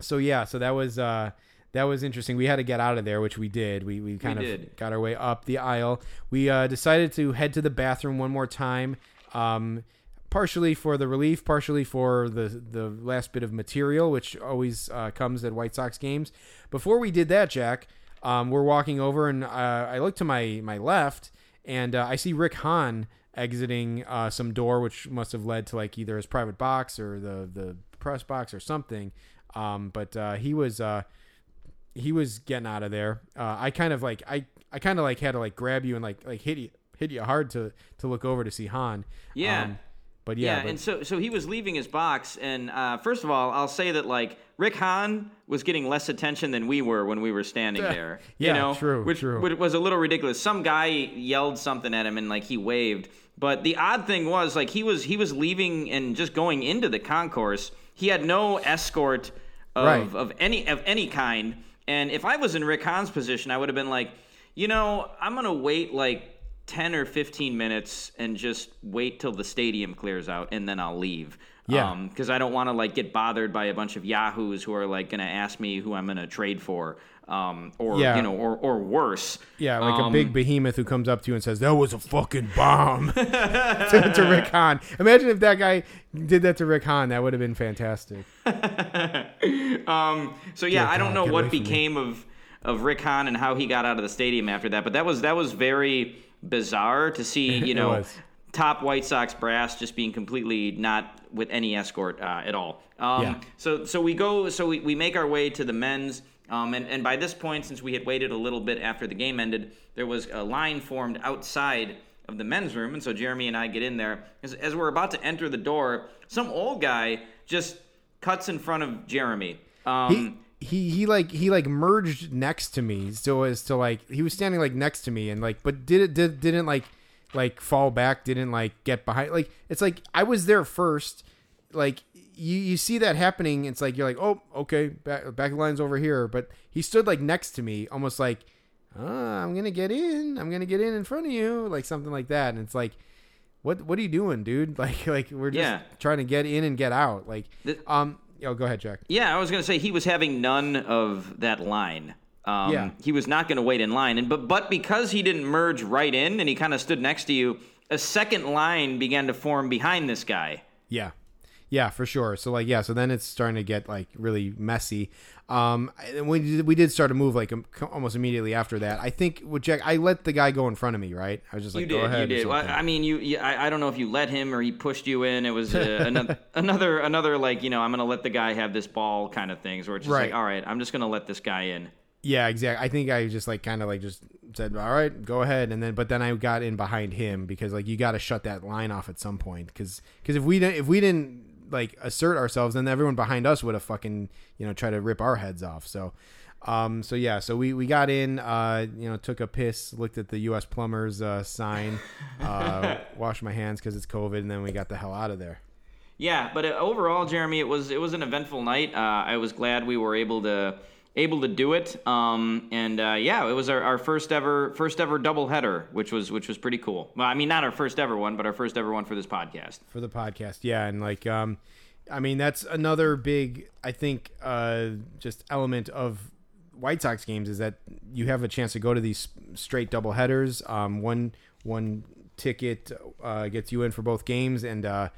so yeah, so that was uh that was interesting. We had to get out of there, which we did. We we kind of did. got our way up the aisle. We uh, decided to head to the bathroom one more time, um, partially for the relief, partially for the the last bit of material, which always uh, comes at White Sox games. Before we did that, Jack, um, we're walking over, and uh, I look to my my left, and uh, I see Rick Hahn exiting uh, some door, which must have led to like either his private box or the the press box or something. Um, but uh, he was uh, he was getting out of there. Uh, I kind of like I I kind of like had to like grab you and like like hit you hit you hard to to look over to see Hahn. Yeah. Um, but yeah, Yeah, but- and so so he was leaving his box, and uh, first of all, I'll say that like Rick Hahn was getting less attention than we were when we were standing [laughs] there. Yeah, you know, true, which, true. which was a little ridiculous. Some guy yelled something at him, and like he waved. But the odd thing was like he was he was leaving and just going into the concourse. He had no escort of Right. of any of any kind. And if I was in Rick Hahn's position, I would have been like, you know, I'm gonna wait like 10 or 15 minutes and just wait till the stadium clears out and then I'll leave. Yeah. Um, because I don't want to like get bothered by a bunch of yahoos who are like going to ask me who I'm going to trade for, um, or Yeah. you know, or or worse. Yeah, like a Um, big behemoth who comes up to you and says, "That was a fucking bomb," [laughs] to, to Rick Hahn. Imagine if that guy did that to Rick Hahn. That would have been fantastic. [laughs] Um, so yeah, Dear I don't God, know what away from me. became of of Rick Hahn and how he got out of the stadium after that, but that was that was very bizarre to see. [laughs] You know, top White Sox brass just being completely not with any escort uh, at all. Um, Yeah. So so we go so we, we make our way to the men's. Um, and, and by this point, since we had waited a little bit after the game ended, there was a line formed outside of the men's room. And so Jeremy and I get in there. As, as we're about to enter the door, some old guy just cuts in front of Jeremy. Um, He, he he like he like merged next to me so as to like he was standing like next to me and like but did it did didn't like like fall back didn't like get behind like it's like I was there first like you you see that happening it's like you're like oh okay back back line's over here but he stood like next to me almost like ah, I'm gonna get in I'm gonna get in in front of you like something like that and it's like what what are you doing dude [laughs] like like we're just Yeah. trying to get in and get out like The- um oh go ahead Jack Yeah, I was going to say he was having none of that line. Um, Yeah. He was not going to wait in line, and but but because he didn't merge right in and he kind of stood next to you, a second line began to form behind this guy. Yeah. Yeah, for sure. So like yeah, so then it's starting to get like really messy. Um and we did, we did start to move like um, almost immediately after that. I think with Jack I let the guy go in front of me, right? I was just like you go did, ahead. you did. Well. I mean, you. you I, I don't know if you let him or he pushed you in. It was uh, another, [laughs] another, another like you know, I'm going to let the guy have this ball kind of things. Where it's just Right. like, all right, I'm just going to let this guy in. Yeah, exactly. I think I just like kind of like just said, "All right, go ahead," and then but then I got in behind him because like you got to shut that line off at some point because because if we didn't if we didn't like assert ourselves, then everyone behind us would have fucking you know try to rip our heads off. So, um, so yeah, so we we got in, uh, you know, took a piss, looked at the U.S. plumbers uh, sign, uh, [laughs] washed my hands because it's COVID, and then we got the hell out of there. Yeah, but uh, overall, Jeremy, it was it was an eventful night. Uh, I was glad we were able to able to do it. Um, and uh, yeah, it was our, our first ever first ever double header, which was which was pretty cool. Well, I mean, not our first ever one, but our first ever one for this podcast. for the podcast yeah and like um i mean that's another big i think uh just element of white sox games is that you have a chance to go to these straight double headers um one one ticket uh gets you in for both games and uh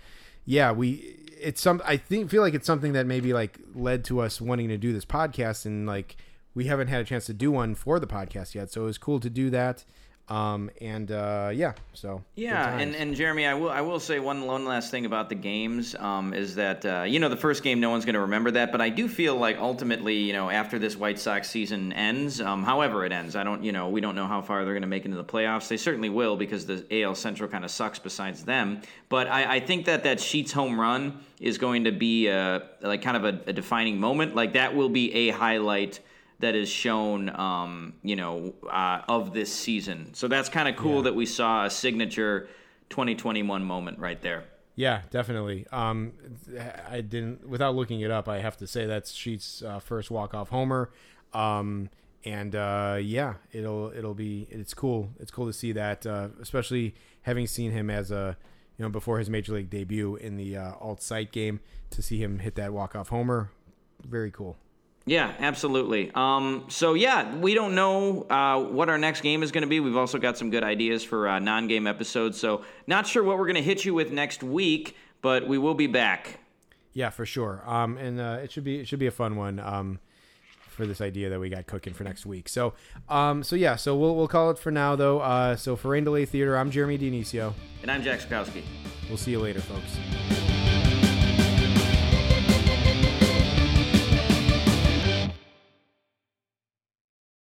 yeah we it's some i think feel like it's something that maybe like led to us wanting to do this podcast and like we haven't had a chance to do one for the podcast yet so it was cool to do that um and uh yeah so Yeah, and, and Jeremy, I will I will say one one last thing about the games um, is that uh, you know the first game no one's going to remember that, but I do feel like ultimately you know after this White Sox season ends, um, however it ends, I don't you know we don't know how far they're going to make into the playoffs. They certainly will because the AL Central kind of sucks besides them. But I, I think that that Sheets home run is going to be a, like kind of a, a defining moment. Like that will be a highlight that is shown, um, you know, uh, of this season. So that's kind of cool that we saw a signature 2021 moment right there. Yeah, definitely. Um, I didn't without looking it up. I have to say that's Sheets' uh, first walk off homer. Um, and uh, yeah, it'll it'll be it's cool. It's cool to see that, uh, especially having seen him as a you know before his major league debut in the uh, alt site game to see him hit that walk off homer. Very cool. Yeah, absolutely. Um, so yeah, we don't know uh, what our next game is going to be. We've also got some good ideas for uh, non-game episodes. So not sure what we're going to hit you with next week, but we will be back. Yeah, for sure. Um, and uh, it should be it should be a fun one. Um, for this idea that we got cooking for next week. So, um, so yeah, so we'll we'll call it for now though. Uh, so for Rain Delay Theater, I'm Jeremy Dionisio. And I'm Jack Skowski. We'll see you later, folks.